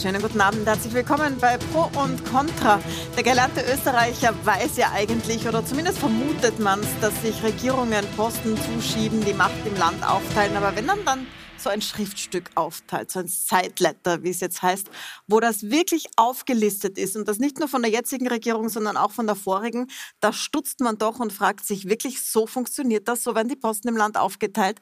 Schönen guten Abend, herzlich willkommen bei Pro und Contra. Der gelernte Österreicher weiß ja eigentlich, oder zumindest vermutet man es, dass sich Regierungen Posten zuschieben, die Macht im Land aufteilen. Aber wenn dann dann so ein Schriftstück aufteilt, so ein Sideletter, wie es jetzt heißt, wo das wirklich aufgelistet ist und das nicht nur von der jetzigen Regierung, sondern auch von der vorigen, da stutzt man doch und fragt sich wirklich, so funktioniert das, so werden die Posten im Land aufgeteilt.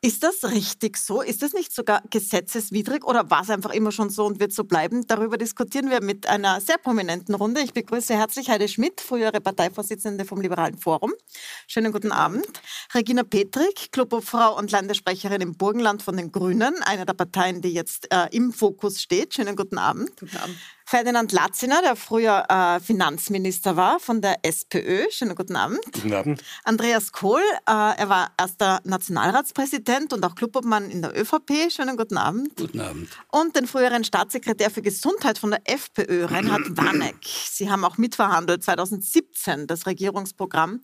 Ist das richtig so? Ist das nicht sogar gesetzeswidrig oder war es einfach immer schon so und wird so bleiben? Darüber diskutieren wir mit einer sehr prominenten Runde. Ich begrüße herzlich Heide Schmidt, frühere Parteivorsitzende vom Liberalen Forum. Schönen guten Abend. Regina Petrik, Clubobfrau und Landessprecherin im Burgenland von von den Grünen, einer der Parteien, die jetzt äh, im Fokus steht. Schönen guten Abend. Guten Abend. Ferdinand Latziner, der früher äh, Finanzminister war von der SPÖ. Schönen guten Abend. Guten Abend. Andreas Kohl, äh, er war erster Nationalratspräsident und auch Clubobmann in der ÖVP. Schönen guten Abend. Guten Abend. Und den früheren Staatssekretär für Gesundheit von der FPÖ, Reinhard Warneck. Sie haben auch mitverhandelt 2017 das Regierungsprogramm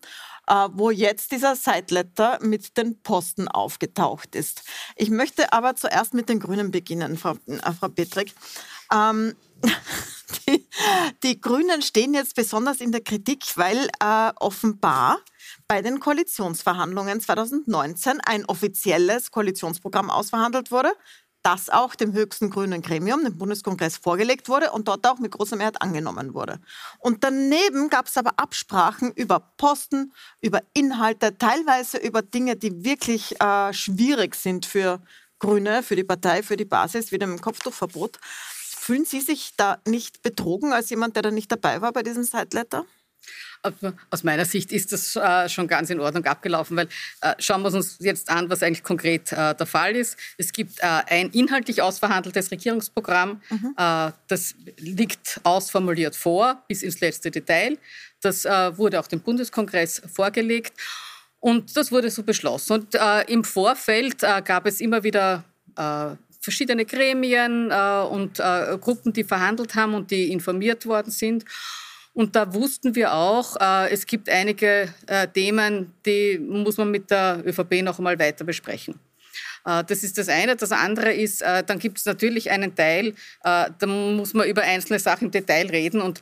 äh, wo jetzt dieser Sideletter mit den Posten aufgetaucht ist. Ich möchte aber zuerst mit den Grünen beginnen, Frau, äh, Frau Petrik. Ähm, die, die, Grünen stehen jetzt besonders in der Kritik, weil äh, offenbar bei den Koalitionsverhandlungen 2019 ein offizielles Koalitionsprogramm ausverhandelt wurde, das auch dem höchsten grünen Gremium, dem Bundeskongress, vorgelegt wurde und dort auch mit großer Mehrheit angenommen wurde. Und daneben gab es aber Absprachen über Posten, über Inhalte, teilweise über Dinge, die wirklich äh, schwierig sind für Grüne, für die Partei, für die Basis, wie dem Kopftuchverbot. Fühlen Sie sich da nicht betrogen als jemand, der da nicht dabei war bei diesem Sideletter? Aus meiner Sicht ist das äh, schon ganz in Ordnung abgelaufen, weil äh, schauen wir uns jetzt an, was eigentlich konkret äh, der Fall ist. Es gibt äh, ein inhaltlich ausverhandeltes Regierungsprogramm, mhm. Äh, das liegt ausformuliert vor, bis ins letzte Detail. Das äh, wurde auch dem Bundeskongress vorgelegt und das wurde so beschlossen. Und im Vorfeld gab es immer wieder verschiedene Gremien und Gruppen, die verhandelt haben und die informiert worden sind. Und da wussten wir auch, äh, es gibt einige äh, Themen, die muss man mit der ÖVP noch einmal weiter besprechen. Äh, das ist das eine. Das andere ist, äh, dann gibt es natürlich einen Teil, äh, da muss man über einzelne Sachen im Detail reden. Und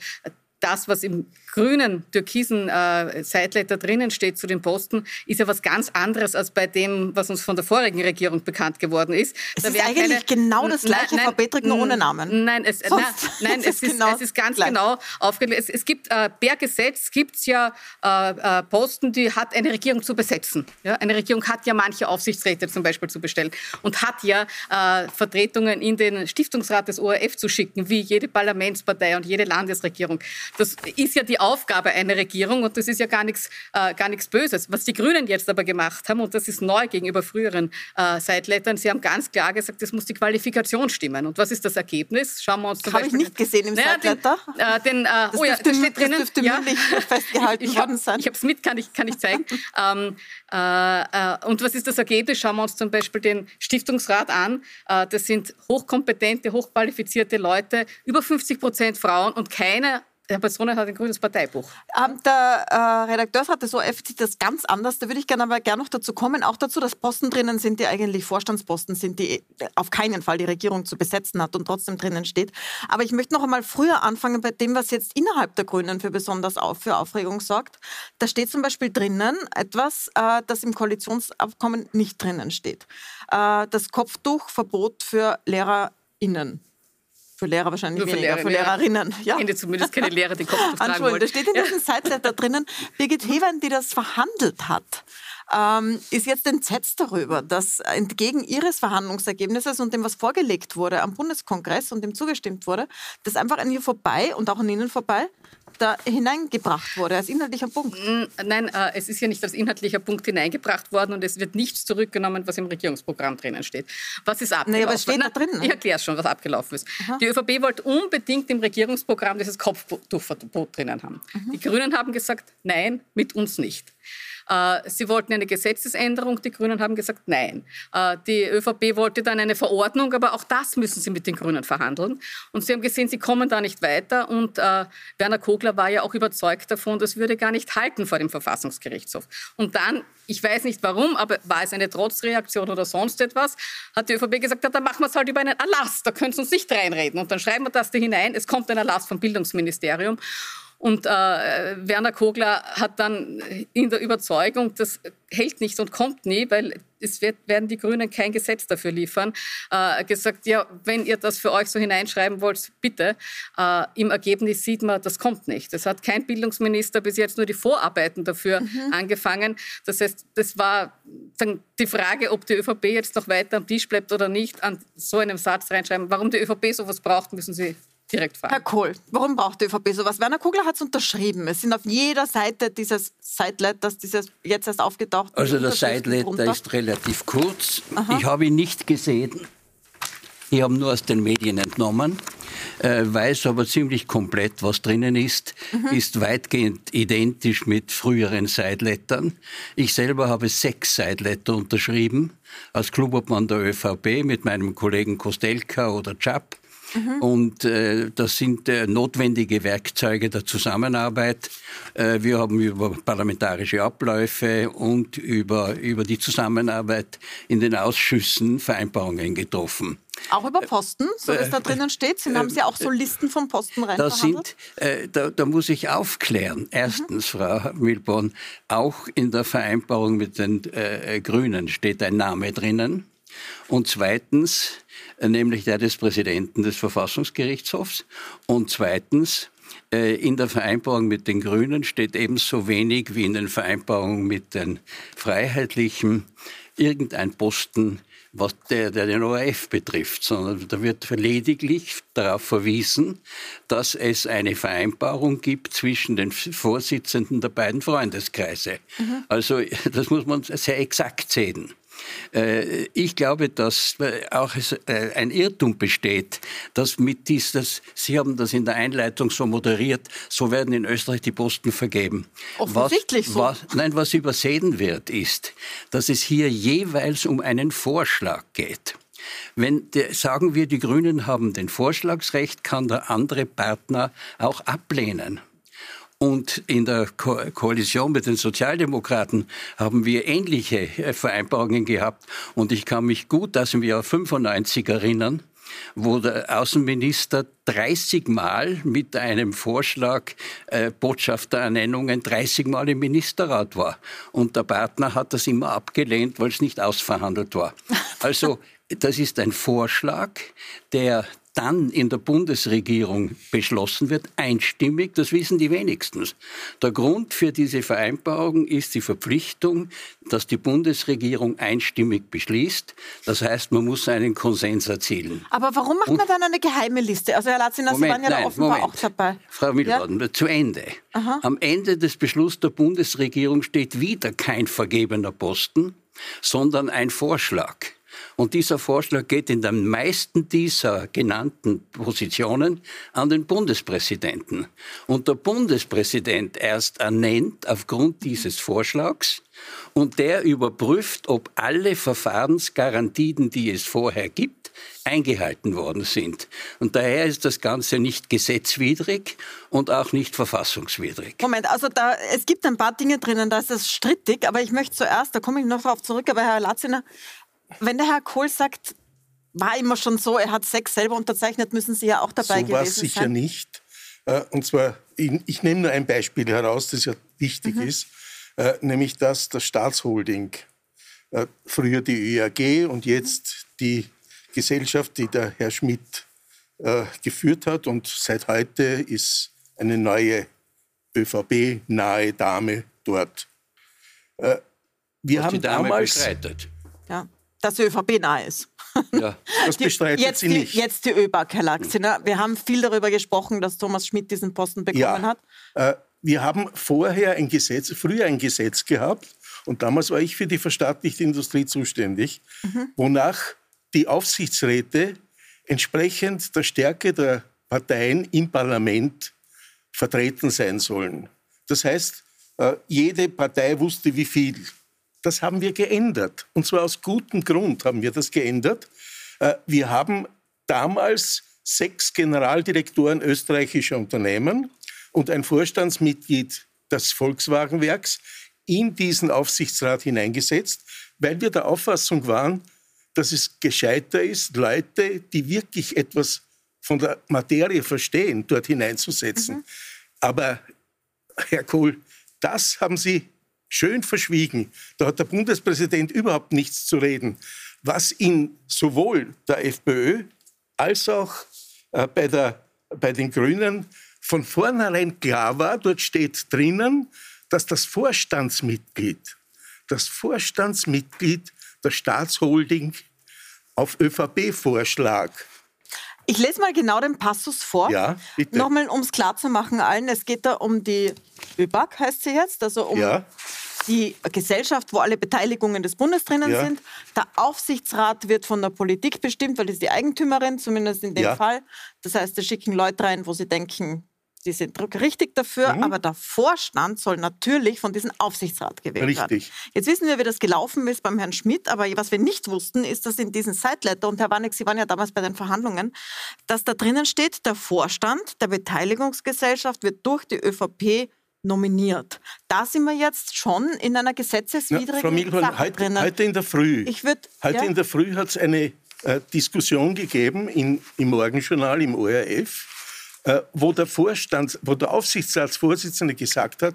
das, was im grünen, türkisen äh, Sideletter drinnen steht zu den Posten, ist ja was ganz anderes als bei dem, was uns von der vorigen Regierung bekannt geworden ist. Es da ist eigentlich keine, genau das gleiche, nein, Frau Petrik, nur ohne Namen. Nein, es, na, nein, es, ist, genau es ist ganz gleich. genau aufgelegt. Es, es, gibt, äh, per Gesetz gibt es ja äh, äh, Posten, die hat eine Regierung zu besetzen. Ja? Eine Regierung hat ja manche Aufsichtsräte zum Beispiel zu bestellen und hat ja äh, Vertretungen in den Stiftungsrat des ORF zu schicken, wie jede Parlamentspartei und jede Landesregierung. Das ist ja die Aufgabe einer Regierung und das ist ja gar nichts, äh, gar nichts Böses. Was die Grünen jetzt aber gemacht haben, und das ist neu gegenüber früheren äh, Sidelettern, sie haben ganz klar gesagt, es muss die Qualifikation stimmen. Und was ist das Ergebnis? Schauen wir uns zum Habe ich nicht gesehen im naja, Sideletter. Den, äh, den, äh, das oh ja, dürfte, das steht drinnen. Das dürfte ja. festgehalten ich, ich worden sein. Ich habe es mit, kann ich, kann ich zeigen. ähm, äh, äh, und was ist das Ergebnis? Schauen wir uns zum Beispiel den Stiftungsrat an. Äh, das sind hochkompetente, hochqualifizierte Leute, über 50 Prozent Frauen und keine Herr Personen hat ein grünes Parteibuch. Ähm, der äh, Redakteursrat des ORF sieht das ganz anders. Da würde ich gerne aber gerne noch dazu kommen. Auch dazu, dass Posten drinnen sind, die eigentlich Vorstandsposten sind, die auf keinen Fall die Regierung zu besetzen hat und trotzdem drinnen steht. Aber ich möchte noch einmal früher anfangen bei dem, was jetzt innerhalb der Grünen für besonders auf, für Aufregung sorgt. Da steht zum Beispiel drinnen etwas, äh, das im Koalitionsabkommen nicht drinnen steht. Äh, das Kopftuchverbot für LehrerInnen. Für Lehrer wahrscheinlich Nur für weniger, Lehrer, für Lehrerinnen. Ja. Ich kenne zumindest keine Lehrer, die Kopf wollen. Da steht in diesem ja. Sideletter drinnen, Birgit Hewern, die das verhandelt hat, ähm, ist jetzt entsetzt darüber, dass entgegen ihres Verhandlungsergebnisses und dem, was vorgelegt wurde am Bundeskongress und dem zugestimmt wurde, das einfach an ihr vorbei und auch an ihnen vorbei da hineingebracht wurde, als inhaltlicher Punkt. Nein, äh, es ist ja nicht als inhaltlicher Punkt hineingebracht worden und es wird nichts zurückgenommen, was im Regierungsprogramm drinnen steht. Was ist abgelaufen? Naja, es steht da drin. Ne? Ich erkläre schon, was abgelaufen ist. Aha. Die ÖVP wollte unbedingt im Regierungsprogramm dieses Kopftuchverbot drinnen haben. Mhm. Die Grünen haben gesagt, nein, mit uns nicht. Äh, sie wollten eine Gesetzesänderung, die Grünen haben gesagt nein. Äh, die ÖVP wollte dann eine Verordnung, aber auch das müssen sie mit den Grünen verhandeln. Und sie haben gesehen, sie kommen da nicht weiter. Und äh, Werner Kogler war ja auch überzeugt davon, das würde gar nicht halten vor dem Verfassungsgerichtshof. Und dann ich weiß nicht warum, aber war es eine Trotzreaktion oder sonst etwas, hat die ÖVP gesagt, ja, dann machen wir es halt über einen Erlass, da können Sie uns nicht reinreden. Und dann schreiben wir das da hinein, es kommt ein Erlass vom Bildungsministerium. Und äh, Werner Kogler hat dann in der Überzeugung, das hält nicht und kommt nie, weil es wird, werden die Grünen kein Gesetz dafür liefern, äh, gesagt, ja, wenn ihr das für euch so hineinschreiben wollt, bitte. Äh, Im Ergebnis sieht man, das kommt nicht. Es hat kein Bildungsminister bis jetzt nur die Vorarbeiten dafür mhm. angefangen. Das heißt, das war dann die Frage, ob die ÖVP jetzt noch weiter am Tisch bleibt oder nicht, an so einem Satz reinschreiben. Warum die ÖVP sowas braucht, müssen Sie direkt fragen. Herr Kohl, warum braucht die ÖVP sowas? Werner Kugler hat es unterschrieben. Es sind auf jeder Seite dieses Sideletters, dieses jetzt erst aufgetaucht. Also der Sideletter ist relativ kurz. Aha. Ich habe ihn nicht gesehen. Ich habe nur aus den Medien entnommen, äh, weiß aber ziemlich komplett, was drinnen ist, mhm. ist weitgehend identisch mit früheren Sidelettern. Ich selber habe sechs Sideletter unterschrieben, als Klubobmann der ÖVP mit meinem Kollegen Kostelka oder Chap. Mhm. Und äh, das sind äh, notwendige Werkzeuge der Zusammenarbeit. Äh, wir haben über parlamentarische Abläufe und über, über die Zusammenarbeit in den Ausschüssen Vereinbarungen getroffen. Auch über Posten, so wie es da drinnen steht? Sind, haben Sie auch so Listen von Posten rein das sind, äh, da, da, muss ich aufklären. Erstens, mhm. Frau Milborn, auch in der Vereinbarung mit den äh, Grünen steht ein Name drinnen. Und zweitens, äh, nämlich der des Präsidenten des Verfassungsgerichtshofs. Und zweitens, äh, in der Vereinbarung mit den Grünen steht ebenso wenig wie in den Vereinbarungen mit den Freiheitlichen irgendein Posten, was der, der den ORF betrifft, sondern da wird lediglich darauf verwiesen, dass es eine Vereinbarung gibt zwischen den Vorsitzenden der beiden Freundeskreise. Mhm. Also das muss man sehr exakt sehen. Äh, ich glaube, dass äh, auch äh, ein Irrtum besteht, dass mit dieses, Sie haben das in der Einleitung so moderiert, so werden in Österreich die Posten vergeben. Offensichtlich was, so. Was, nein, was übersehen wird, ist, dass es hier jeweils um einen Vorschlag geht. Wenn der, sagen wir, die Grünen haben den Vorschlagsrecht, kann der andere Partner auch ablehnen. Und in der Ko Koalition mit den Sozialdemokraten haben wir ähnliche äh, Vereinbarungen gehabt. Und ich kann mich gut aus dem Jahr 95 erinnern, wo der Außenminister 30 Mal mit einem Vorschlag äh, Botschafterernennungen 30 Mal im Ministerrat war. Und der Partner hat das immer abgelehnt, weil es nicht ausverhandelt war. Also das ist ein Vorschlag, der dann in der Bundesregierung beschlossen wird, einstimmig, das wissen die wenigsten. Der Grund für diese Vereinbarung ist die Verpflichtung, dass die Bundesregierung einstimmig beschließt. Das heißt, man muss einen Konsens erzielen. Aber warum macht man dann eine geheime Liste? Also Herr Latziner, Sie waren ja nein, da offenbar Moment. auch dabei. Frau Milborn, ja? zu Ende. Aha. Am Ende des Beschlusses der Bundesregierung steht wieder kein vergebener Posten, sondern ein Vorschlag. Und dieser Vorschlag geht in den meisten dieser genannten Positionen an den Bundespräsidenten. Und der Bundespräsident erst ernennt aufgrund dieses Vorschlags und der überprüft, ob alle Verfahrensgarantien, die es vorher gibt, eingehalten worden sind. Und daher ist das Ganze nicht gesetzwidrig und auch nicht verfassungswidrig. Moment, also da, es gibt ein paar Dinge drinnen, da ist es strittig, aber ich möchte zuerst, da komme ich noch darauf zurück, aber Herr Latziner, wenn der Herr Kohl sagt, war immer schon so, er hat Sex selber unterzeichnet, müssen Sie ja auch dabei so gewesen sein. So sicher nicht. Äh, und zwar, ich, nehme nur ein Beispiel heraus, das ja wichtig mhm. ist, äh, nämlich dass das Staatsholding, äh, früher die ÖAG und jetzt die Gesellschaft, die der Herr Schmidt geführt hat und seit heute ist eine neue ÖVP-nahe Dame dort. Wir Was haben die Dame damals bestreitet. Ja dass die ÖVP nahe ist. Ja, das bestreitet jetzt sie nicht. Die, jetzt die ÖBAG, Herr Laxiner. Wir haben viel darüber gesprochen, dass Thomas Schmidt diesen Posten bekommen ja, hat. Äh, wir haben vorher ein Gesetz, früher ein Gesetz gehabt, und damals war ich für die verstaatlichte Industrie zuständig, mhm. wonach die Aufsichtsräte entsprechend der Stärke der Parteien im Parlament vertreten sein sollen. Das heißt, äh, jede Partei wusste wie viel. Das haben wir geändert. Und zwar aus gutem Grund haben wir das geändert. Äh, wir haben damals sechs Generaldirektoren österreichischer Unternehmen und ein Vorstandsmitglied des Volkswagenwerks in diesen Aufsichtsrat hineingesetzt, weil wir der Auffassung waren, dass es gescheiter ist, Leute, die wirklich etwas von der Materie verstehen, dort hineinzusetzen. Mhm. Aber, Herr Kohl, das haben Sie schön verschwiegen. Da hat der Bundespräsident überhaupt nichts zu reden. Was in sowohl der FPÖ als auch äh, bei, der, bei den Grünen von vornherein klar war, dort steht drinnen, dass das Vorstandsmitglied, das Vorstandsmitglied der Staatsholding auf ÖVP-Vorschlag ich lese mal genau den Passus vor. Ja, bitte. Nochmal, um es klar zu machen allen. Es geht da um die ÖBAG, heißt sie jetzt, also um ja. die Gesellschaft, wo alle Beteiligungen des Bundes drinnen ja. sind. Der Aufsichtsrat wird von der Politik bestimmt, weil das ist die Eigentümerin, zumindest in dem ja. Fall. Das heißt, da schicken Leute rein, wo sie denken, die sind richtig dafür, mhm. aber der Vorstand soll natürlich von diesem Aufsichtsrat gewählt richtig. werden. Jetzt wissen wir, wie das gelaufen ist beim Herrn Schmidt, aber was wir nicht wussten, ist, dass in diesem Sideletter, und Herr Warneck, Sie waren ja damals bei den Verhandlungen, dass da drinnen steht, der Vorstand der Beteiligungsgesellschaft wird durch die ÖVP nominiert. Da sind wir jetzt schon in einer gesetzeswidrigen ja, Frau Milborn, Sache heute, drinnen. heute in der Früh, ich würd, heute ja? in der Früh hat es eine äh, Diskussion gegeben in, im Morgenjournal, im ORF, wo der Vorstand, wo der Aufsichtsratsvorsitzende gesagt hat,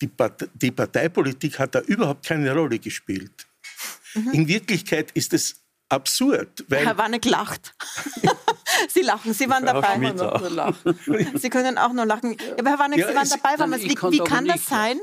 die, Part die Parteipolitik hat da überhaupt keine Rolle gespielt. Mhm. In Wirklichkeit ist es absurd. Weil Herr Warneck lacht. Sie lachen, Sie waren dabei. Sie können auch nur lachen. Aber Herr Warneck, ja, Sie waren dabei. Nein, wie, wie kann das sein?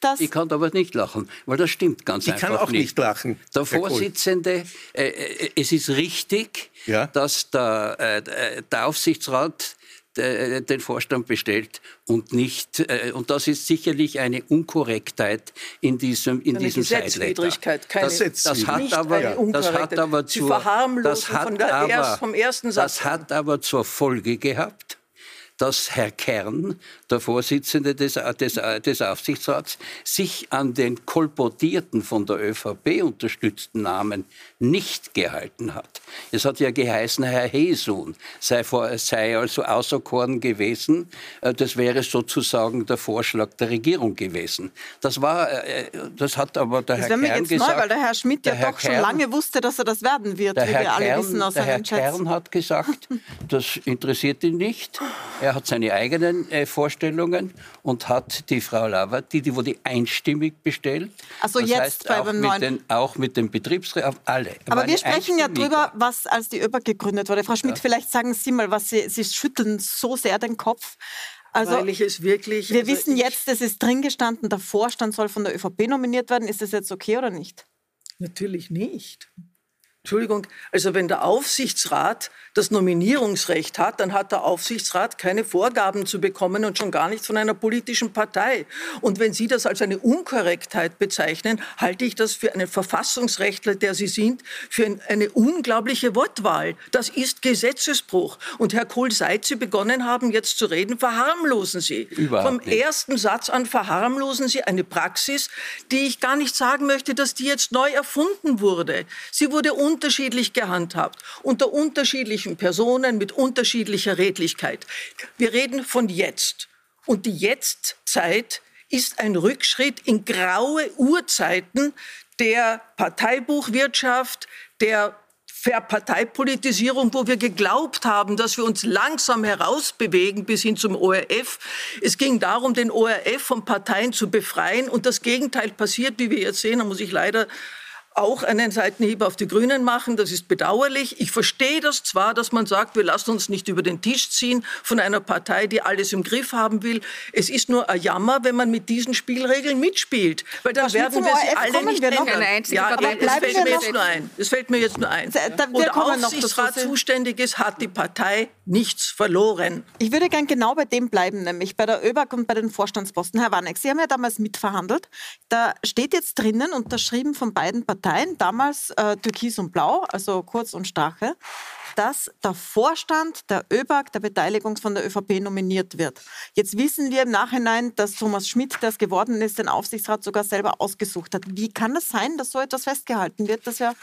Dass ich kann aber nicht lachen, weil das stimmt ganz ich einfach nicht. Ich kann auch nicht lachen. Der Vorsitzende, äh, äh, es ist richtig, ja? dass der, äh, der Aufsichtsrat äh, den Vorstand bestellt und nicht äh, und das ist sicherlich eine Unkorrektheit in diesem in eine diesem Gesetzwidrigkeit, keine das, das hat aber das hat aber zur, das hat aber, vom ersten Satz. das hat aber zur Folge gehabt dass Herr Kern, der Vorsitzende des, des, des Aufsichtsrats, sich an den kolportierten von der ÖVP unterstützten Namen nicht gehalten hat. Es hat ja geheißen, Herr Hesun sei, vor, sei also auserkoren gewesen. Äh, das wäre sozusagen der Vorschlag der Regierung gewesen. Das war, äh, das hat aber der das Herr Kern gesagt. Neu, weil der Herr Schmidt ja doch Kern, schon lange wusste, dass er das werden wird, wie Herr wir alle Kern, wissen aus Der Herr Kern hat gesagt, das interessiert ihn nicht. Er er hat seine eigenen äh, Vorstellungen und hat die Frau Lavert, die, die wurde einstimmig bestellt. Also das jetzt heißt, bei auch, mit den, auch mit dem Betriebsrat, alle. Aber wir sprechen ja darüber, was als die ÖBAG gegründet wurde. Frau Schmidt, ja. vielleicht sagen Sie mal, was Sie, Sie schütteln so sehr den Kopf. Also, Weil ich es wirklich. Wir also wissen jetzt, es ist drin gestanden, der Vorstand soll von der ÖVP nominiert werden. Ist das jetzt okay oder nicht? Natürlich nicht. Entschuldigung, also wenn der Aufsichtsrat das Nominierungsrecht hat, dann hat der Aufsichtsrat keine Vorgaben zu bekommen und schon gar nicht von einer politischen Partei. Und wenn Sie das als eine Unkorrektheit bezeichnen, halte ich das für einen Verfassungsrechtler, der Sie sind, für eine unglaubliche Wortwahl. Das ist Gesetzesbruch. Und Herr Kohl, seit Sie begonnen haben, jetzt zu reden, verharmlosen Sie. Überhaupt Vom nicht. ersten Satz an verharmlosen Sie eine Praxis, die ich gar nicht sagen möchte, dass die jetzt neu erfunden wurde. Sie wurde unterschiedlich gehandhabt, unter unterschiedlichen Personen mit unterschiedlicher Redlichkeit. Wir reden von jetzt. Und die Jetztzeit ist ein Rückschritt in graue Urzeiten der Parteibuchwirtschaft, der Verparteipolitisierung, wo wir geglaubt haben, dass wir uns langsam herausbewegen bis hin zum ORF. Es ging darum, den ORF von Parteien zu befreien und das Gegenteil passiert, wie wir jetzt sehen, da muss ich leider auch einen Seitenhieb auf die Grünen machen. Das ist bedauerlich. Ich verstehe das zwar, dass man sagt, wir lassen uns nicht über den Tisch ziehen von einer Partei, die alles im Griff haben will. Es ist nur ein Jammer, wenn man mit diesen Spielregeln mitspielt, weil dann werden wir sie alle nicht wir ändern. Ja, aber es fällt mir jetzt nur ein. Es fällt mir jetzt nur ein. Wo der Aufsichtsrat zuständig ist, hat die Partei nichts verloren. Ich würde gern genau bei dem bleiben, nämlich bei der ÖBAG und bei den Vorstandsposten. Herr Warneck, Sie haben ja damals mitverhandelt. Da steht jetzt drinnen, unterschrieben von beiden Parteien, Parteien, damals äh, Türkis und Blau, also Kurz und Strache, dass der Vorstand der ÖBAG, der Beteiligung von der ÖVP, nominiert wird. Jetzt wissen wir im Nachhinein, dass Thomas Schmidt, der es geworden ist, den Aufsichtsrat sogar selber ausgesucht hat. Wie kann das sein, dass so etwas festgehalten wird, das ja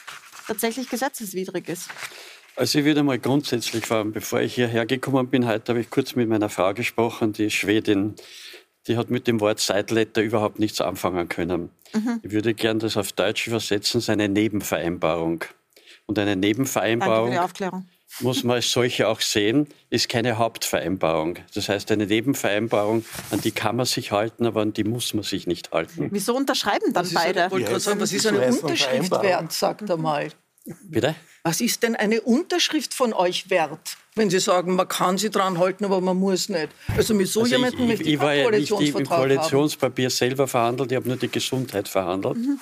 tatsächlich gesetzeswidrig ist? Also ich würde mal grundsätzlich fragen, bevor ich hierher gekommen bin, heute habe ich kurz mit meiner Frau gesprochen, die Schwedin, die hat mit dem Wort Sideletter überhaupt nichts anfangen können. Mhm. Ich würde gern das auf Deutsch übersetzen, seine Nebenvereinbarung. Und eine Nebenvereinbarung muss man als solche auch sehen, ist keine Hauptvereinbarung. Das heißt, eine Nebenvereinbarung, an die kann man sich halten, aber an die muss man sich nicht halten. Wieso unterschreiben dann beide? Eine, ja, sagen, was ist eine Unterschrift wert, sagt er mal. Bitte? Was ist denn eine Unterschrift von euch wert? Wenn Sie sagen, man kann sie dran halten, aber man muss nicht. Also mit so also jemandem möchte ich, ich, ich war ja nicht im Koalitionspapier haben. selber verhandelt, ich habe nur die Gesundheit verhandelt. Mhm.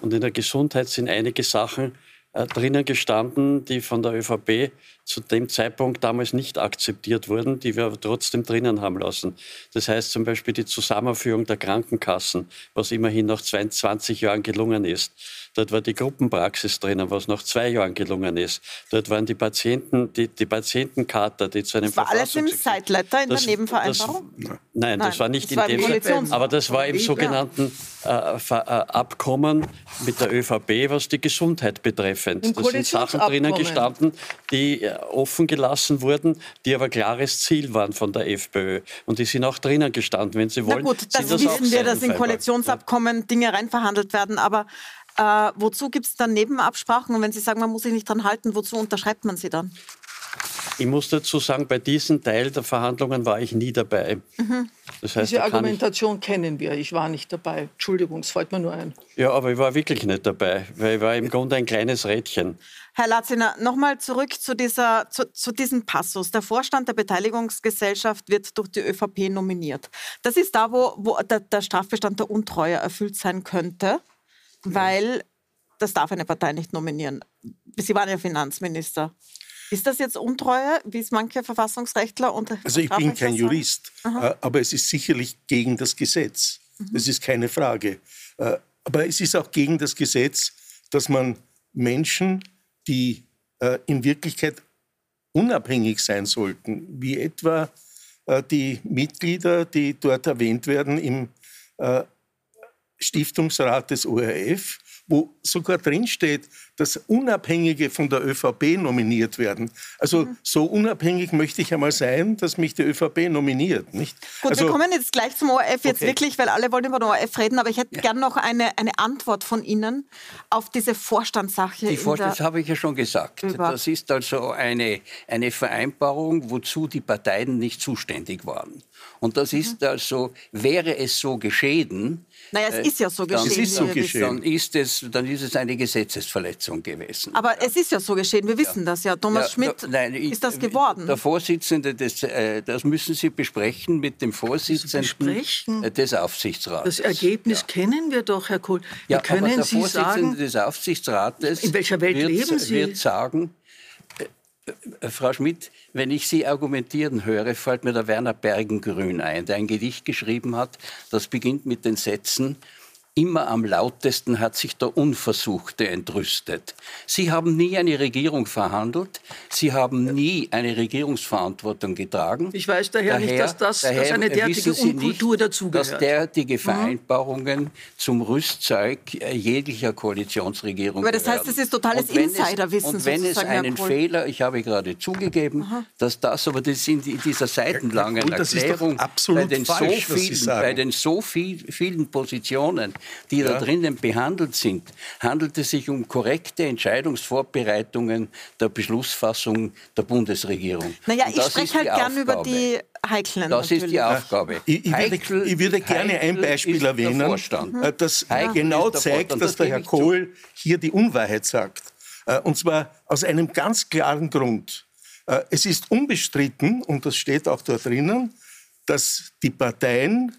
Und in der Gesundheit sind einige Sachen äh, drinnen gestanden, die von der ÖVP zu dem Zeitpunkt damals nicht akzeptiert wurden, die wir aber trotzdem drinnen haben lassen. Das heißt zum Beispiel die Zusammenführung der Krankenkassen, was immerhin nach 22 Jahren gelungen ist. Dort war die Gruppenpraxis drinnen, was nach zwei Jahren gelungen ist. Dort waren die Patienten, die, die Patientenkarte, die zu einem das war alles im Zeitleiter in das, der Nebenvereinbarung? Das, nein, nein, das war nicht das in war dem Aber das war im sogenannten äh, äh, Abkommen mit der ÖVP, was die Gesundheit betreffend. Da sind Sachen drinnen gestanden, die äh, offen gelassen wurden, die aber klares Ziel waren von der FPÖ. Und die sind auch drinnen gestanden, wenn Sie wollen. Na gut, das, das wissen wir, dass in Koalitionsabkommen Dinge reinverhandelt werden, aber äh, wozu gibt es dann Nebenabsprachen? Und wenn Sie sagen, man muss sich nicht dran halten, wozu unterschreibt man sie dann? Ich muss dazu sagen, bei diesem Teil der Verhandlungen war ich nie dabei. Mhm. Das heißt, Diese Argumentation kennen wir. Ich war nicht dabei. Entschuldigung, es fällt mir nur ein. Ja, aber ich war wirklich nicht dabei, weil ich war im Grunde ein kleines Rädchen. Herr Latziner, nochmal zurück zu, dieser, zu, zu, diesem Passus. Der Vorstand der Beteiligungsgesellschaft wird durch die ÖVP nominiert. Das ist da, wo, wo der, der Strafbestand der Untreue erfüllt sein könnte weil das darf eine Partei nicht nominieren. Sie waren ja Finanzminister. Ist das jetzt Untreue, wie es manche Verfassungsrechtler und Also ich bin kein Jurist, Aha. Äh, aber es ist sicherlich gegen das Gesetz. Mhm. Das ist keine Frage. Äh, aber es ist auch gegen das Gesetz, dass man Menschen, die äh, in Wirklichkeit unabhängig sein sollten, wie etwa die Mitglieder, die dort erwähnt werden im Stiftungsrat des ORF, wo sogar drinsteht, dass Unabhängige von der ÖVP nominiert werden. Also mhm. so unabhängig möchte ich einmal sein, dass mich die ÖVP nominiert. Nicht? Gut, also, wir kommen jetzt gleich zum ORF jetzt okay. wirklich, weil alle wollen über den ORF reden, aber ich hätte ja. gern noch eine, eine Antwort von Ihnen auf diese Vorstandssache. Die Vorstands habe ich ja schon gesagt. Über. Das ist also eine, eine Vereinbarung, wozu die Parteien nicht zuständig waren. Und das ist mhm. also, wäre es so geschehen, naja, es äh, ist ja so geschehen. Es ist so geschehen. Dann ist es, dann ist es eine Gesetzesverletzung gewesen. Aber ja. es ist ja so geschehen, wir wissen ja. das ja. Thomas ja, Schmidt da, nein, ist das geworden. Der Vorsitzende, des, äh, das müssen Sie besprechen mit dem Vorsitzenden des Aufsichtsrates. Das Ergebnis kennen wir doch, Herr Kohl. Ja, können aber der Sie Vorsitzende sagen, des Aufsichtsrates in welcher Welt wird, leben Sie? wird sagen, äh, Frau Schmidt, wenn ich Sie argumentieren höre, fällt mir der Werner Bergengrün ein, der ein Gedicht geschrieben hat, das beginnt mit den Sätzen, Immer am lautesten hat sich der Unversuchte entrüstet. Sie haben nie eine Regierung verhandelt. Sie haben nie eine Regierungsverantwortung getragen. Ich weiß daher, daher nicht, dass das daher dass eine derartige Unkultur dazugehört. Dass derartige mhm. Vereinbarungen mhm. zum Rüstzeug jeglicher Koalitionsregierung Aber das heißt, es ist totales Insiderwissen. Und wenn es einen Fehler, ich habe gerade zugegeben, Aha. dass das, aber das in dieser seitenlangen ja, gut, Erklärung bei den, falsch, so vielen, bei den so viel, vielen Positionen die ja. da drinnen behandelt sind, handelt es sich um korrekte Entscheidungsvorbereitungen der Beschlussfassung der Bundesregierung. Naja, ich spreche halt gern über die heiklen. Das natürlich. ist die Aufgabe. Ich, ich, würde, ich würde, gerne ein Beispiel erwähnen, äh, das ja. genau zeigt, dass das der Herr Kohl hier die Unwahrheit sagt. Äh, und zwar aus einem ganz klaren Grund. Äh, es ist unbestritten, und das steht auch dort drinnen, dass die Parteien,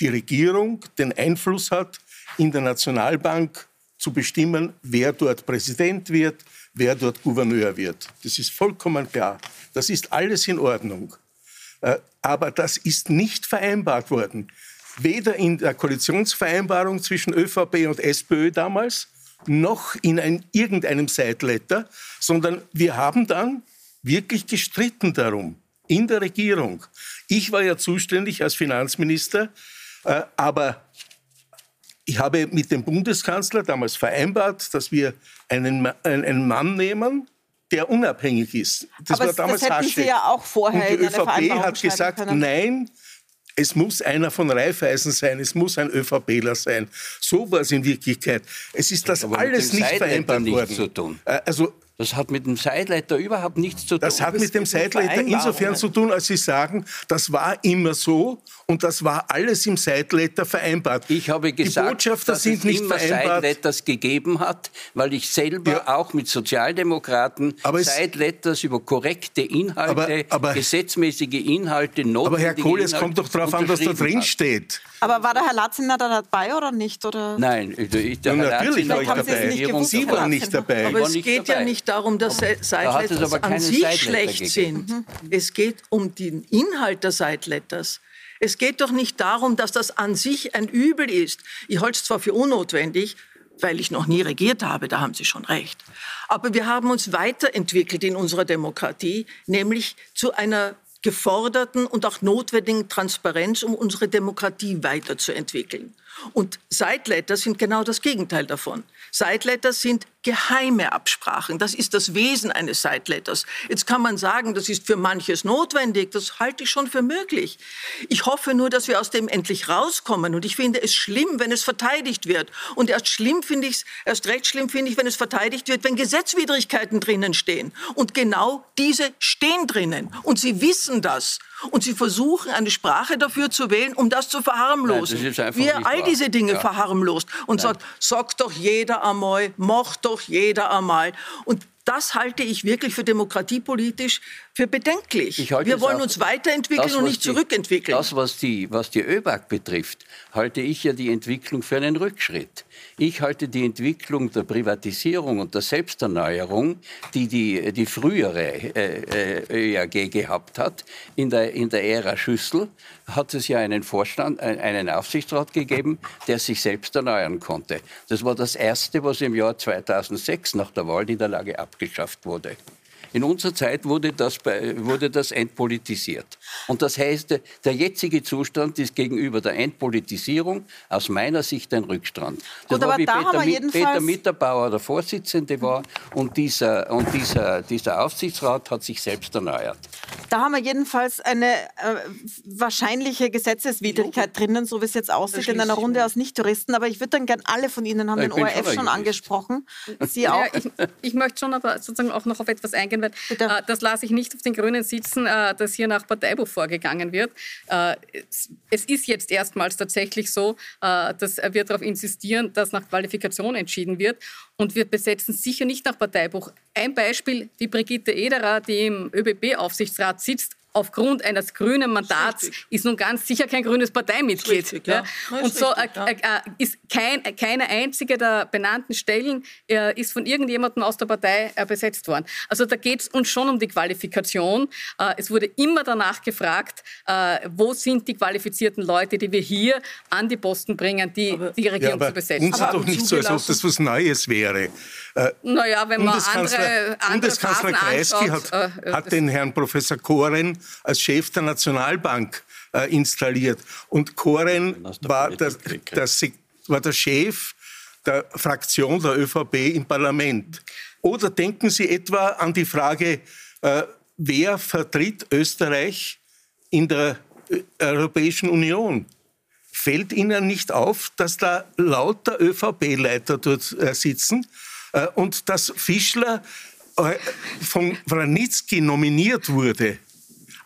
die Regierung den Einfluss hat in der Nationalbank zu bestimmen, wer dort Präsident wird, wer dort Gouverneur wird. Das ist vollkommen klar. Das ist alles in Ordnung. Äh, aber das ist nicht vereinbart worden. Weder in der Koalitionsvereinbarung zwischen ÖVP und SPÖ damals, noch in ein, irgendeinem Sideletter, sondern wir haben dann wirklich gestritten darum in der Regierung. Ich war ja zuständig als Finanzminister, äh, aber ich habe mit dem Bundeskanzler damals vereinbart, dass wir einen, einen Mann nehmen, der unabhängig ist. Das Aber war damals das hätten Sie ja auch vorher Und die ÖVP hat gesagt, können. nein, es muss einer von Raiffeisen sein, es muss ein ÖVPler sein. So war es in Wirklichkeit. Es ist das alles nicht vereinbart worden. Zu tun. Äh, also das hat mit dem Sideletter überhaupt nichts zu tun. Das hat mit dem Sideletter insofern zu tun, als Sie sagen, das war immer so und das war alles im Sideletter vereinbart. Ich habe gesagt, dass es immer Sideletters gegeben hat, weil ich selber ja. auch mit Sozialdemokraten Sideletters über korrekte Inhalte, aber, aber, gesetzmäßige Inhalte, notwendige Aber Herr Kohl, es kommt doch darauf an, was da drin steht. Aber war der Herr Latziner da dabei oder nicht? Oder? Nein, ich, der ja, natürlich war ich dabei. Sie waren nicht dabei. Aber es geht ja nicht darum, dass Sideletters an sich schlecht sind. Mhm. Es geht um den Inhalt der Sideletters. Es geht doch nicht darum, dass das an sich ein Übel ist. Ich halte es zwar für unnotwendig, weil ich noch nie regiert habe, da haben Sie schon recht. Aber wir haben uns weiterentwickelt in unserer Demokratie, nämlich zu einer geforderten und auch notwendigen Transparenz, um unsere Demokratie weiterzuentwickeln. Und Sideletter sind genau das Gegenteil davon. Sideletter sind geheime Absprachen. Das ist das Wesen eines Sideletters. Jetzt kann man sagen, das ist für manches notwendig. Das halte ich schon für möglich. Ich hoffe nur, dass wir aus dem endlich rauskommen. Und ich finde es schlimm, wenn es verteidigt wird. Und erst schlimm finde ich erst recht schlimm finde ich, wenn es verteidigt wird, wenn Gesetzwidrigkeiten drinnen stehen. Und genau diese stehen drinnen. Und Sie wissen das. Und Sie versuchen, eine Sprache dafür zu wählen, um das zu verharmlosen. Nein, das Wie er all diese Dinge ja. verharmlost und Nein. sagt, sagt doch jeder einmal, macht doch jeder einmal. Und das halte ich wirklich für demokratiepolitisch für bedenklich. Wir wollen uns weiterentwickeln das, und nicht die, zurückentwickeln. Das, was die, was die ÖBAG betrifft, halte ich ja die Entwicklung für einen Rückschritt. Ich halte die Entwicklung der Privatisierung und der Selbsterneuerung, die die, die frühere äh, äh ÖAG gehabt hat, in der, in der Ära Schüssel, hat es ja einen Vorstand, einen Aufsichtsrat gegeben, der sich selbst erneuern konnte. Das war das Erste, was im Jahr 2006 nach der Wahlniederlage abgeschafft wurde. In unserer Zeit wurde das, wurde das entpolitisiert. Und das heißt, der jetzige Zustand ist gegenüber der Entpolitisierung aus meiner Sicht ein Rückstand. Das Gut, war wie Peter, Peter Mitterbauer der Vorsitzende war und dieser, und dieser, dieser Aufsichtsrat hat sich selbst erneuert. Da haben wir jedenfalls eine äh, wahrscheinliche Gesetzeswidrigkeit drinnen, so wie es jetzt aussieht, in einer Runde aus Nicht-Touristen. Aber ich würde dann gerne, alle von Ihnen haben ja, den ORF schon, angesprochen. Sie auch. Ja, ich, ich möchte schon aber sozusagen auch noch auf etwas eingehen weil. Äh, das lasse ich nicht auf den Grünen sitzen, äh, dass hier nach Parteibuch vorgegangen wird. Äh, es ist jetzt erstmals tatsächlich so, dass wir darauf insistieren, dass nach Qualifikation entschieden wird. Und wir besetzen sicher nicht nach Parteibuch. Ein Beispiel, die Brigitte Ederer, die im ÖBB-Aufsichtsrat sitzt, aufgrund eines grünen Mandats Richtig. ist nun ganz sicher kein grünes Parteimitglied. Richtig, ja. Ja. Und so richtig, äh, äh, ist kein, keine einzige der benannten Stellen äh, ist von irgendjemandem aus der Partei äh, besetzt worden. Also da geht es uns schon um die Qualifikation. Äh, es wurde immer danach gefragt, äh, wo sind die qualifizierten Leute, die wir hier an die Posten bringen, die aber, die Regierung ja, zu besetzen. Uns ist doch nicht so, als ob das was Neues wäre. naja, wenn man andere, andere Bundeskanzler Kreisky hat, hat den Herrn Professor Koren als Chef der Nationalbank äh, installiert. Und Koren war der, der, war der Chef der Fraktion der ÖVP im Parlament. Oder denken Sie etwa an die Frage, äh, wer vertritt Österreich in der äh, Europäischen Union? Fällt Ihnen nicht auf, dass da lauter ÖVP-Leiter dort äh, sitzen äh, und dass Fischler äh, von Wranitzky nominiert wurde?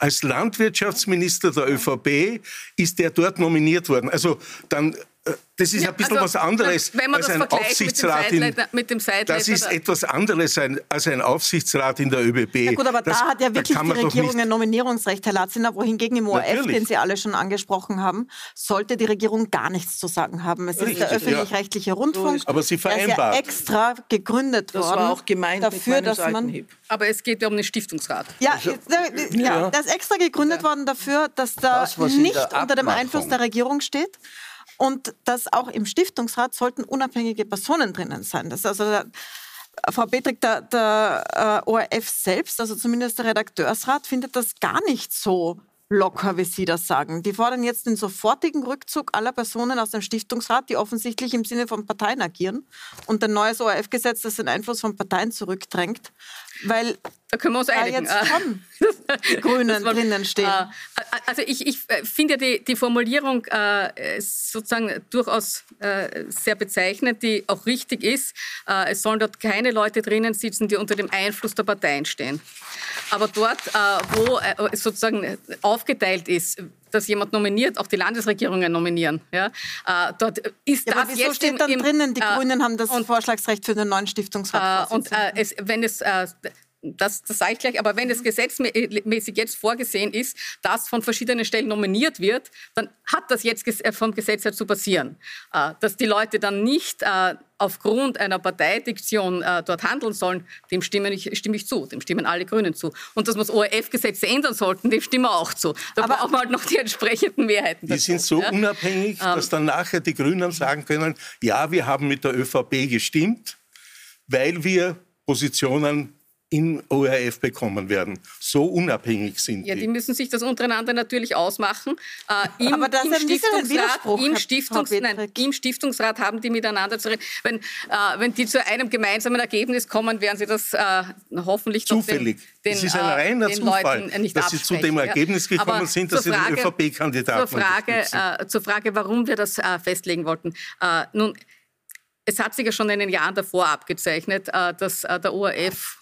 Als Landwirtschaftsminister der ÖVP ist er dort nominiert worden. Also dann das ist ja, ein bisschen also, was anderes als ein Aufsichtsrat. Mit dem, mit dem das ist etwas anderes als ein Aufsichtsrat in der ÖBB. Ja gut, aber das, da hat ja wirklich die Regierung ein Nominierungsrecht, Herr Latziner, wohingegen im ORF, Natürlich. den Sie alle schon angesprochen haben, sollte die Regierung gar nichts zu sagen haben. Es Richtig, ist der öffentlich-rechtliche ja. Rundfunk, aber sie vereinbart. der ist ja extra gegründet das worden. war auch gemeint dafür, dass man... Aber es geht ja um den Stiftungsrat. Ja, also, ja, der ist extra gegründet worden dafür, dass da das, nicht unter dem Einfluss der Regierung steht und dass auch im Stiftungsrat sollten unabhängige Personen drinnen sein. Das also der, Frau Petrik, der, der äh, ORF selbst, also zumindest der Redakteursrat, findet das gar nicht so locker, wie Sie das sagen. Die fordern jetzt den sofortigen Rückzug aller Personen aus dem Stiftungsrat, die offensichtlich im Sinne von Parteien agieren und ein neues ORF-Gesetz, das den Einfluss von Parteien zurückdrängt. Weil da können wir uns einigen. jetzt schon die Grünen war, drinnen stehen. Äh, also ich, ich äh, finde die, die Formulierung äh, sozusagen durchaus äh, sehr bezeichnend, die auch richtig ist. Äh, es sollen dort keine Leute drinnen sitzen, die unter dem Einfluss der Parteien stehen. Aber dort, äh, wo sozusagen aufgeteilt ist, dass jemand nominiert, auch die Landesregierungen nominieren. Ja, äh, dort ist ja, das aber wieso jetzt steht im, dann im, drinnen, die äh, Grünen haben das und, Vorschlagsrecht für den neuen Stiftungsrat. Äh, und es, wenn es das, das sage ich gleich, aber wenn es gesetzmäßig jetzt vorgesehen ist, dass von verschiedenen Stellen nominiert wird, dann hat das jetzt äh, vom Gesetz her zu passieren. Äh, dass die Leute dann nicht äh, aufgrund einer Parteidiktion dort handeln sollen, dem stimme ich, stimme ich zu, dem stimmen alle Grünen zu. Und dass wir das ORF-Gesetz ändern sollten, dem stimmen wir auch zu. Da aber brauchen wir halt noch die entsprechenden Mehrheiten. Die dazu, sind so ja? unabhängig, ähm, dass dann nachher die Grünen sagen können, ja, wir haben mit der ÖVP gestimmt, weil wir Positionen in ORF bekommen werden. So unabhängig sind die. Ja, die müssen sich das untereinander natürlich ausmachen. Äh, im, Aber das im, Stiftungsrat, im, Stiftungs nein, im Stiftungsrat haben die miteinander zu reden. Wenn, äh, wenn die zu einem gemeinsamen Ergebnis kommen, werden sie das äh, hoffentlich Zufällig. Den, es ist ein äh, reiner Zufall, dass sie zu dem Ergebnis gekommen ja. sind, dass Frage, sie den ÖVP-Kandidaten zur Frage, äh, zur Frage, warum wir das äh, festlegen wollten. nun, es hat sich ja schon in den Jahren davor abgezeichnet, dass der ORF